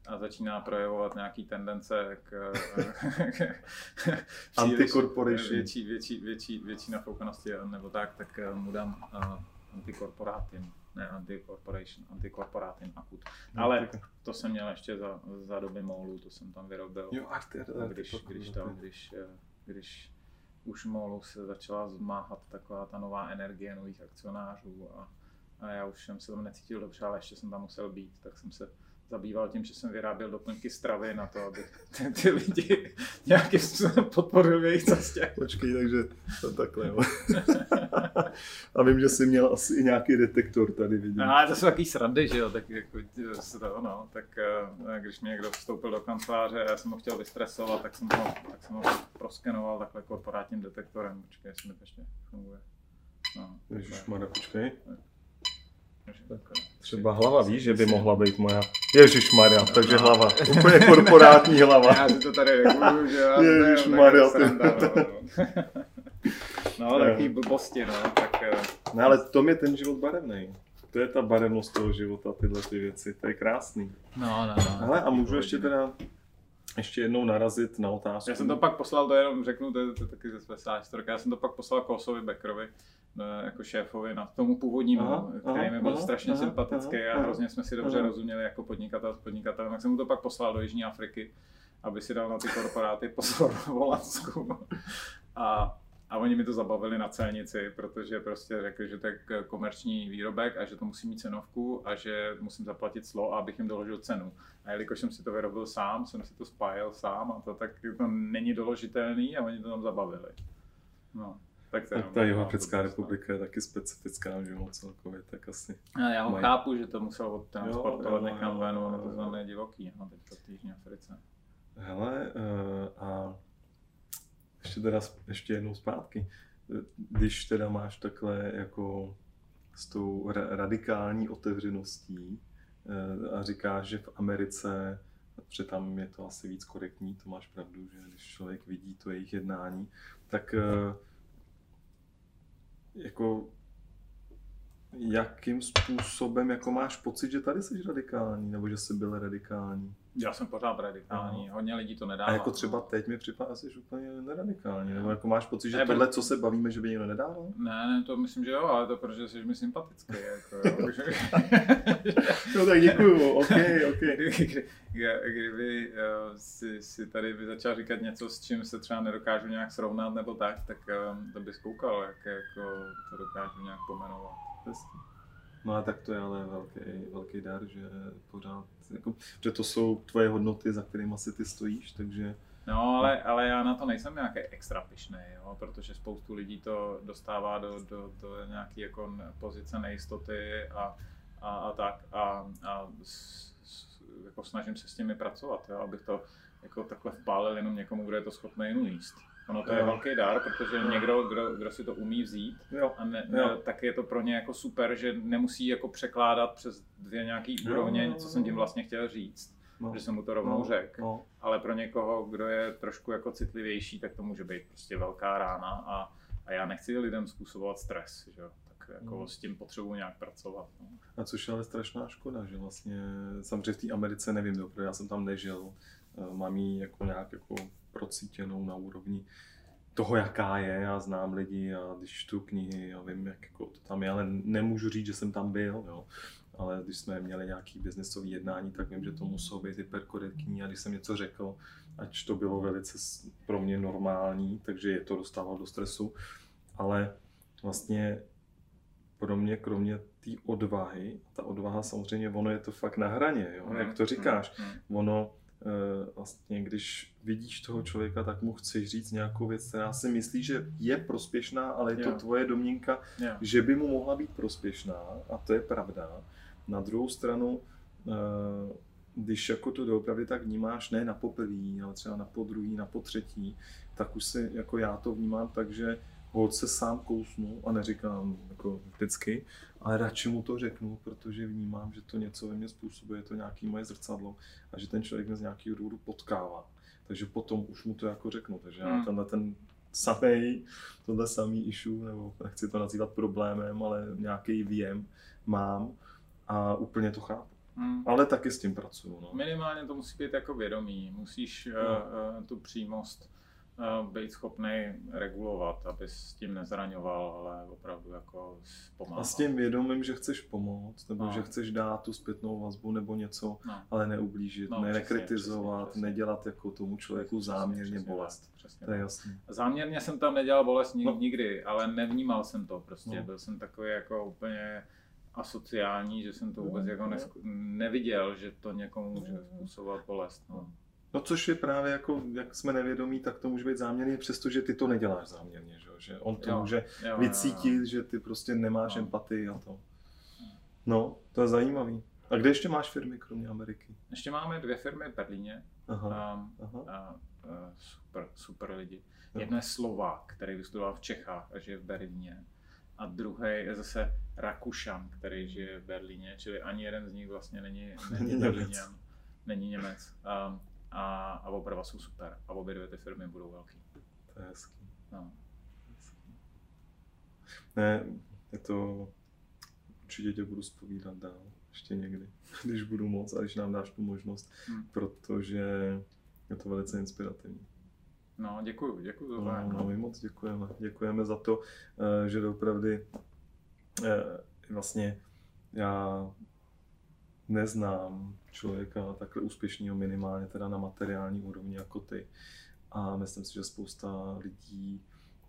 a začíná projevovat nějaký tendence k, antikorporation. Větší, větší, větší, větší nafoukanosti nebo tak, tak eh, mu dám uh, antikorporátin, ne anticorporation, antikorporátin akut. No, Ale to jsem měl ještě za, za doby Molu, to jsem tam vyrobil. Jo, ty, když, když, to, když, eh, když už Molu se začala zmáhat taková ta nová energie nových akcionářů a, a já už jsem se tam necítil dobře, ale ještě jsem tam musel být, tak jsem se zabýval tím, že jsem vyráběl doplňky stravy na to, aby ty, ty lidi nějakým způsobem podporil v jejich cestě. Počkej, takže to takhle, jo. A vím, že jsi měl asi i nějaký detektor tady, vidím. No, to jsou takový srandy, že jo, tak jako, to, no, tak eh, když mi někdo vstoupil do kanceláře a já jsem ho chtěl vystresovat, tak jsem ho, tak jsem ho proskenoval takhle korporátním detektorem. Počkej, jestli mi to ještě funguje. No, Ježišmarja, počkej. Třeba hlava, víš, že by mohla být moja. Ježíš Maria, takže hlava. Úplně korporátní hlava. Já si to tady reguluju, že já Ježíš Maria. No, no takový blbosti, no. Tak, eh, no ale to je ten život barevný. To je ta barevnost toho života, tyhle ty věci. To je krásný. No, no, no. Ale a můžu ještě teda ještě jednou narazit na otázku. Já jsem to pak poslal, to jenom řeknu, to je, to je taky ze své já jsem to pak poslal Kosovi Beckerovi, eh, jako šéfovi na tomu původnímu, aha, který mi byl aha, strašně aha, sympatický aha, a hrozně jsme si dobře aha. rozuměli jako podnikatel s podnikatelem, tak jsem mu to pak poslal do Jižní Afriky, aby si dal na ty korporáty pozor v Holandsku. A a oni mi to zabavili na celnici, protože prostě řekli, že to je komerční výrobek a že to musí mít cenovku a že musím zaplatit slo, abych jim doložil cenu. A jelikož jsem si to vyrobil sám, jsem si to spájil sám a to tak to není doložitelný a oni to tam zabavili. No. Tak to ta Jihoafrická republika je taky specifická, že jo, celkově, tak asi. A já ho mají... chápu, že to musel odtransportovat někam ven, ono to znamená divoký, no, teď v Jižní Africe. Hele, uh, a ještě teda ještě jednou zpátky. Když teda máš takhle jako s tou radikální otevřeností eh, a říkáš, že v Americe, protože tam je to asi víc korektní, to máš pravdu, že když člověk vidí to jejich jednání, tak eh, jako jakým způsobem jako máš pocit, že tady jsi radikální, nebo že jsi byl radikální? Já jsem pořád radikální, Aha. hodně lidí to nedává. A jako třeba teď mi připadá, že jsi úplně neradikální, nebo jako máš pocit, že ne, tohle, co se bavíme, že by někdo nedával? Ne, ne, to myslím, že jo, ale to protože jsi mi sympatický. Jako, jo. no tak děkuju, ok, ok. Kdyby, kdyby uh, si, si tady by začal říkat něco, s čím se třeba nedokážu nějak srovnat nebo tak, tak um, to bys koukal, jak jako to dokážu nějak pomenovat. No a tak to je ale velký, velký dar, že pořád, jako, že to jsou tvoje hodnoty, za kterými si ty stojíš, takže... No, ale, ale já na to nejsem nějaký extra pišný, jo, protože spoustu lidí to dostává do, do, do nějaké jako pozice nejistoty a, a, a tak a, a s, jako snažím se s nimi pracovat, jo, abych to jako takhle vpálil jenom někomu, kdo je to schopný uníst. Ono to je jo. velký dar, protože někdo, kdo, kdo si to umí vzít, jo. A ne, ne, tak je to pro ně jako super, že nemusí jako překládat přes dvě nějaký úrovně, jo. co jsem tím vlastně chtěl říct. No. že jsem mu to rovnou no. řekl. No. Ale pro někoho, kdo je trošku jako citlivější, tak to může být prostě velká rána a, a já nechci lidem způsobovat stres, že? tak jako no. s tím potřebuji nějak pracovat. No. A což je ale strašná škoda, že vlastně samozřejmě v té Americe nevím, protože já jsem tam nežil, eh, mám ji jako nějak jako procítěnou na úrovni toho, jaká je. Já znám lidi a když čtu knihy a vím, jak jako to tam je, ale nemůžu říct, že jsem tam byl. Jo. Ale když jsme měli nějaký biznesový jednání, tak vím, že to muselo být hyperkorektní a když jsem něco řekl, ať to bylo velice pro mě normální, takže je to dostával do stresu, ale vlastně pro mě, kromě té odvahy, ta odvaha samozřejmě, ono je to fakt na hraně, jo? Mm, jak to říkáš, mm, mm. ono vlastně, když vidíš toho člověka, tak mu chceš říct nějakou věc, která si myslí, že je prospěšná, ale je to yeah. tvoje domněnka, yeah. že by mu mohla být prospěšná a to je pravda. Na druhou stranu, eh, když jako to doopravdy tak vnímáš, ne na poprvý, ale třeba na podruhý, na potřetí, tak už si, jako já to vnímám tak, hod se sám kousnu a neříkám jako vždycky, ale radši mu to řeknu, protože vnímám, že to něco ve mně způsobuje, je to nějaký moje zrcadlo a že ten člověk mě z nějakého důvodu potkává. Takže potom už mu to jako řeknu. Takže já hmm. tenhle ten samý, tohle samý issue, nebo nechci to nazývat problémem, ale nějaký výjem mám a úplně to chápu. Hmm. Ale taky s tím pracuju. No. Minimálně to musí být jako vědomí. Musíš uh, uh, tu přímost být schopný regulovat, aby s tím nezraňoval, ale opravdu jako pomáhal. A s tím vědomím, že chceš pomoct, nebo no. že chceš dát tu zpětnou vazbu nebo něco, no. ale neublížit, no, ne, přesně, nekritizovat, přesně, přesně. nedělat jako tomu člověku přesně, záměrně přesně, bolest. Přesně, to je jasný. Záměrně jsem tam nedělal bolest no. nikdy, ale nevnímal jsem to prostě. No. Byl jsem takový jako úplně asociální, že jsem to vůbec no, jako no. neviděl, že to někomu může způsobovat bolest. No. No což je právě jako, jak jsme nevědomí, tak to může být záměrně, přestože ty to neděláš záměrně, že, že on to jo, může jo, vycítit, jo, jo. že ty prostě nemáš no. empatii a to. No, to je zajímavý. A kde ještě máš firmy, kromě Ameriky? Ještě máme dvě firmy v Berlíně. Aha, a, aha. A, a, super, super lidi. Jo. Jedna je Slovák, který vystudoval v Čechách a žije v Berlíně. A druhý je zase Rakušan, který žije v Berlíně, čili ani jeden z nich vlastně není, není Berlíněn, není Němec. A, a, a oprava jsou super. A obě dvě ty firmy budou velký. To je hezký. No. Ne, je to, určitě tě budu zpovídat dál, ještě někdy, když budu moc a když nám dáš tu možnost, hmm. protože je to velice inspirativní. No, děkuji, děkuji za no, no, my moc děkujeme. Děkujeme za to, eh, že opravdu eh, vlastně já neznám člověka takhle úspěšného minimálně teda na materiální úrovni jako ty. A myslím si, že spousta lidí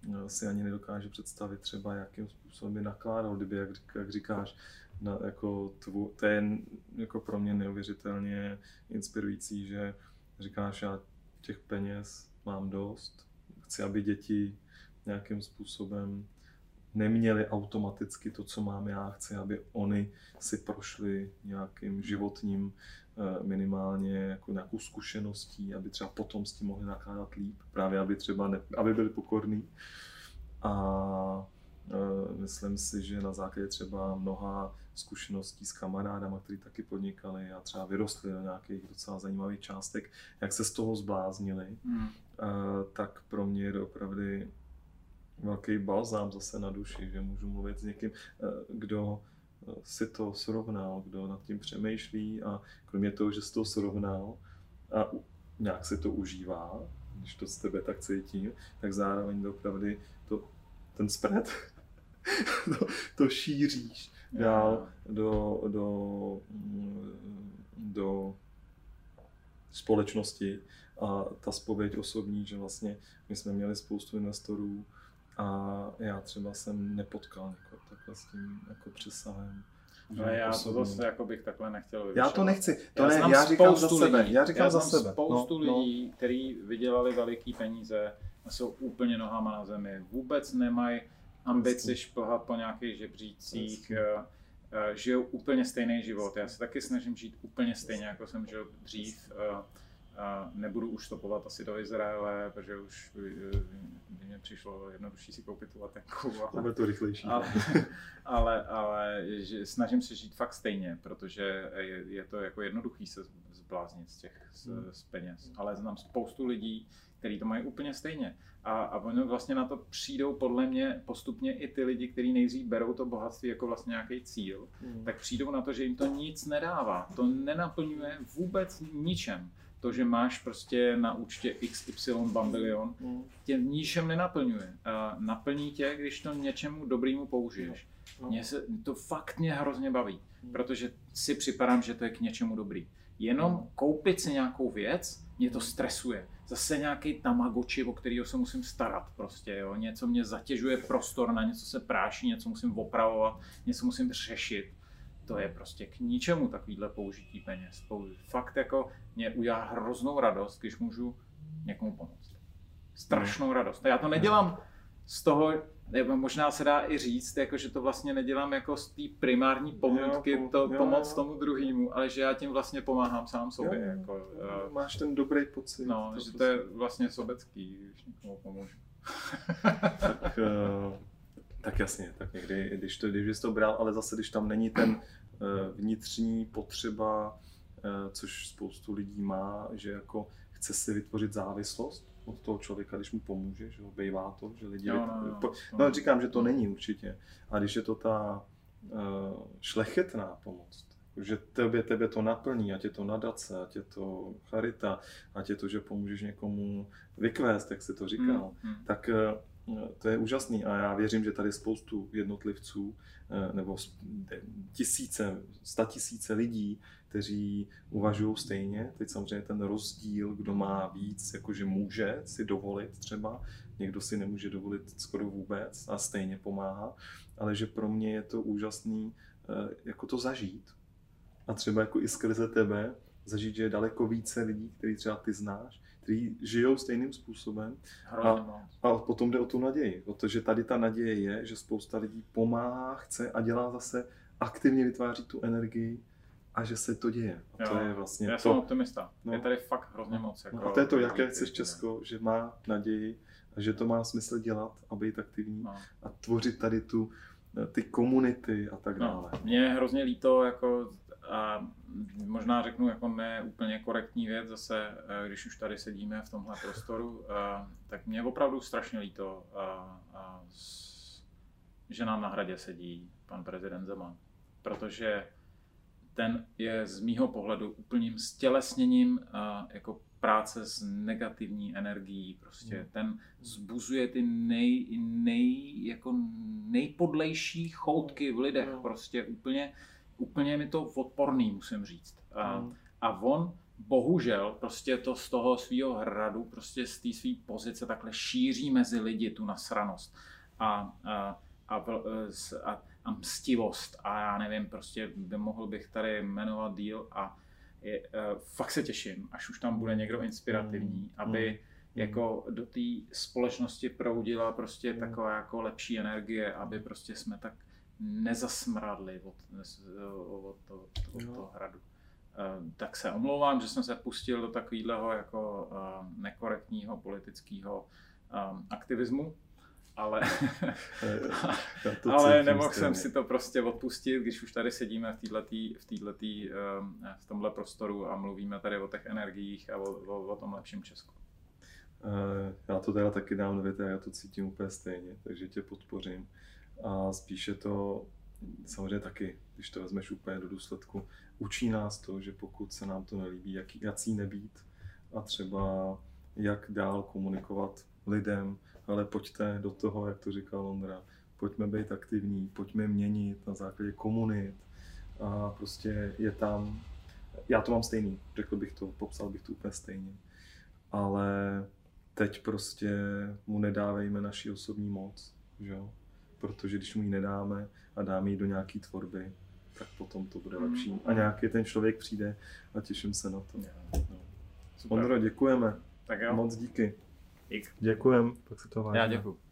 eh, si ani nedokáže představit třeba, jakým způsobem by nakládal, kdyby, jak, jak říkáš, na, jako tvu, to je jako pro mě neuvěřitelně inspirující, že říkáš, já těch peněz mám dost, chci, aby děti nějakým způsobem neměli automaticky to, co mám já. Chci, aby oni si prošli nějakým životním eh, minimálně jako nějakou zkušeností, aby třeba potom s tím mohli nakládat líp, právě aby třeba ne, aby byli pokorní. A e, myslím si, že na základě třeba mnoha zkušeností s kamarádama, kteří taky podnikali a třeba vyrostli do nějakých docela zajímavých částek, jak se z toho zbláznili, hmm. tak pro mě je to opravdu velký balzám zase na duši, že můžu mluvit s někým, eh, kdo eh, si to srovnal, kdo nad tím přemýšlí a kromě toho, že si to srovnal a nějak si to užívá, když to z tebe tak cítím, tak zároveň to opravdu to, ten spread to, to šíříš dál do, do, do společnosti. A ta spověď osobní, že vlastně my jsme měli spoustu investorů a já třeba jsem nepotkal někoho takhle s tím jako přesahem. Ale já to zase jako bych takhle nechtěl vyvyšovat. Já to nechci, to já, ne, já říkám za sebe. Lidí, já říkám já za sebe. spoustu no, no. lidí, no. kteří vydělali veliký peníze a jsou úplně nohama na zemi. Vůbec nemají ambici šplhat po nějakých žebřících, uh, uh, žijou úplně stejný život. Já se taky snažím žít úplně stejně, jako jsem žil dřív. A nebudu už stopovat asi do Izraele, protože už by mě přišlo jednodušší si koupit tu letenku. Ale, to rychlejší. Ale, ale, ale že snažím se žít fakt stejně, protože je, je to jako jednoduchý se zbláznit z těch z, hmm. z peněz. Ale znám spoustu lidí, kteří to mají úplně stejně. A, a oni vlastně na to přijdou podle mě postupně i ty lidi, kteří nejdřív berou to bohatství jako vlastně nějaký cíl, mm. tak přijdou na to, že jim to nic nedává. To nenaplňuje vůbec ničem to, že máš prostě na účtě XY bambilion, mm. tě ničem nenaplňuje. A naplní tě, když to něčemu dobrému použiješ. No. Mě se, to fakt mě hrozně baví, mm. protože si připadám, že to je k něčemu dobrý. Jenom mm. koupit si nějakou věc, mě to stresuje. Zase nějaký tamagoči, o kterého se musím starat prostě, jo. Něco mě zatěžuje prostor, na něco se práší, něco musím opravovat, něco musím řešit to je prostě k ničemu takovýhle použití peněz. Fakt jako mě udělá hroznou radost, když můžu někomu pomoct. Strašnou radost. Já to nedělám z toho, možná se dá i říct, jako, že to vlastně nedělám jako z té primární pomůcky to, jo, pomoc jo. tomu druhému, ale že já tím vlastně pomáhám sám sobě. Jo, jako, jo, máš ten dobrý pocit. No, to že to je vlastně sobecký, když někomu pomůžu. tak, uh, tak jasně, tak někdy, když, to, když jsi to bral, ale zase, když tam není ten uh, vnitřní potřeba, uh, což spoustu lidí má, že jako chce si vytvořit závislost od toho člověka, když mu pomůže, že bývá to, že lidi... No, no, no, no, říkám, že to není určitě, a když je to ta uh, šlechetná pomoc, že tebe, tebe to naplní, ať je to nadace, ať je to charita, ať je to, že pomůžeš někomu vykvést, jak se to říkal, mm, mm. tak to je úžasný a já věřím, že tady spoustu jednotlivců eh, nebo tisíce, sta tisíce lidí, kteří uvažují stejně. Teď samozřejmě ten rozdíl, kdo má víc, jakože může si dovolit třeba, někdo si nemůže dovolit skoro vůbec a stejně pomáhá, ale že pro mě je to úžasný eh, jako to zažít. A třeba jako i skrze tebe zažít, že je daleko více lidí, který třeba ty znáš, kteří žijou stejným způsobem. A, a potom jde o tu naději. Protože tady ta naděje je, že spousta lidí pomáhá, chce a dělá zase aktivně vytváří tu energii a že se to děje. A jo, to je vlastně já to. jsem optimista. No. Je tady fakt hrozně moc. Jako, no a to je to, jaké chceš Česko, že má naději a že to má smysl dělat a být aktivní no. a tvořit tady tu ty komunity a tak no, dále. No, mě je hrozně líto, jako a možná řeknu jako ne úplně korektní věc, zase eh, když už tady sedíme v tomhle prostoru, eh, tak mě opravdu strašně líto, že nám na hradě sedí pan prezident Zeman. Protože ten je z mýho pohledu úplným stělesněním jako práce s negativní energií. Prostě hmm. ten zbuzuje ty nej, nej, jako nejpodlejší choutky v lidech. Hmm. Prostě úplně úplně mi to odporný, musím říct. A, mm. a on bohužel prostě to z toho svého hradu, prostě z té své pozice takhle šíří mezi lidi tu nasranost a, a, a, a, a mstivost a já nevím, prostě by mohl bych tady jmenovat díl a je, uh, fakt se těším, až už tam bude někdo inspirativní, mm. aby jako do té společnosti proudila prostě taková jako lepší energie, aby prostě jsme tak nezasmradli od, od, od, od toho hradu. Eh, tak se omlouvám, že jsem se pustil do takového jako eh, nekorektního politického eh, aktivismu, ale, ale nemohl jsem si to prostě odpustit, když už tady sedíme v, týhletý, v, týhletý, v tomhle prostoru a mluvíme tady o těch energiích a o, o, o tom lepším Česku. Já to teda taky dám do já to cítím úplně stejně, takže tě podpořím. A spíše to samozřejmě taky, když to vezmeš úplně do důsledku, učí nás to, že pokud se nám to nelíbí, jak, jací nebýt a třeba jak dál komunikovat lidem, ale pojďte do toho, jak to říkal Ondra, pojďme být aktivní, pojďme měnit na základě komunit a prostě je tam, já to mám stejný, řekl bych to, popsal bych to úplně stejně, ale teď prostě mu nedávejme naši osobní moc, že jo? Protože když mu ji nedáme a dáme ji do nějaké tvorby, tak potom to bude lepší. A nějaký ten člověk přijde a těším se na to. No. Ondro, děkujeme. Tak jo. Moc díky. Dík. Děkujem. Pak se to vážíme. Já děkuji.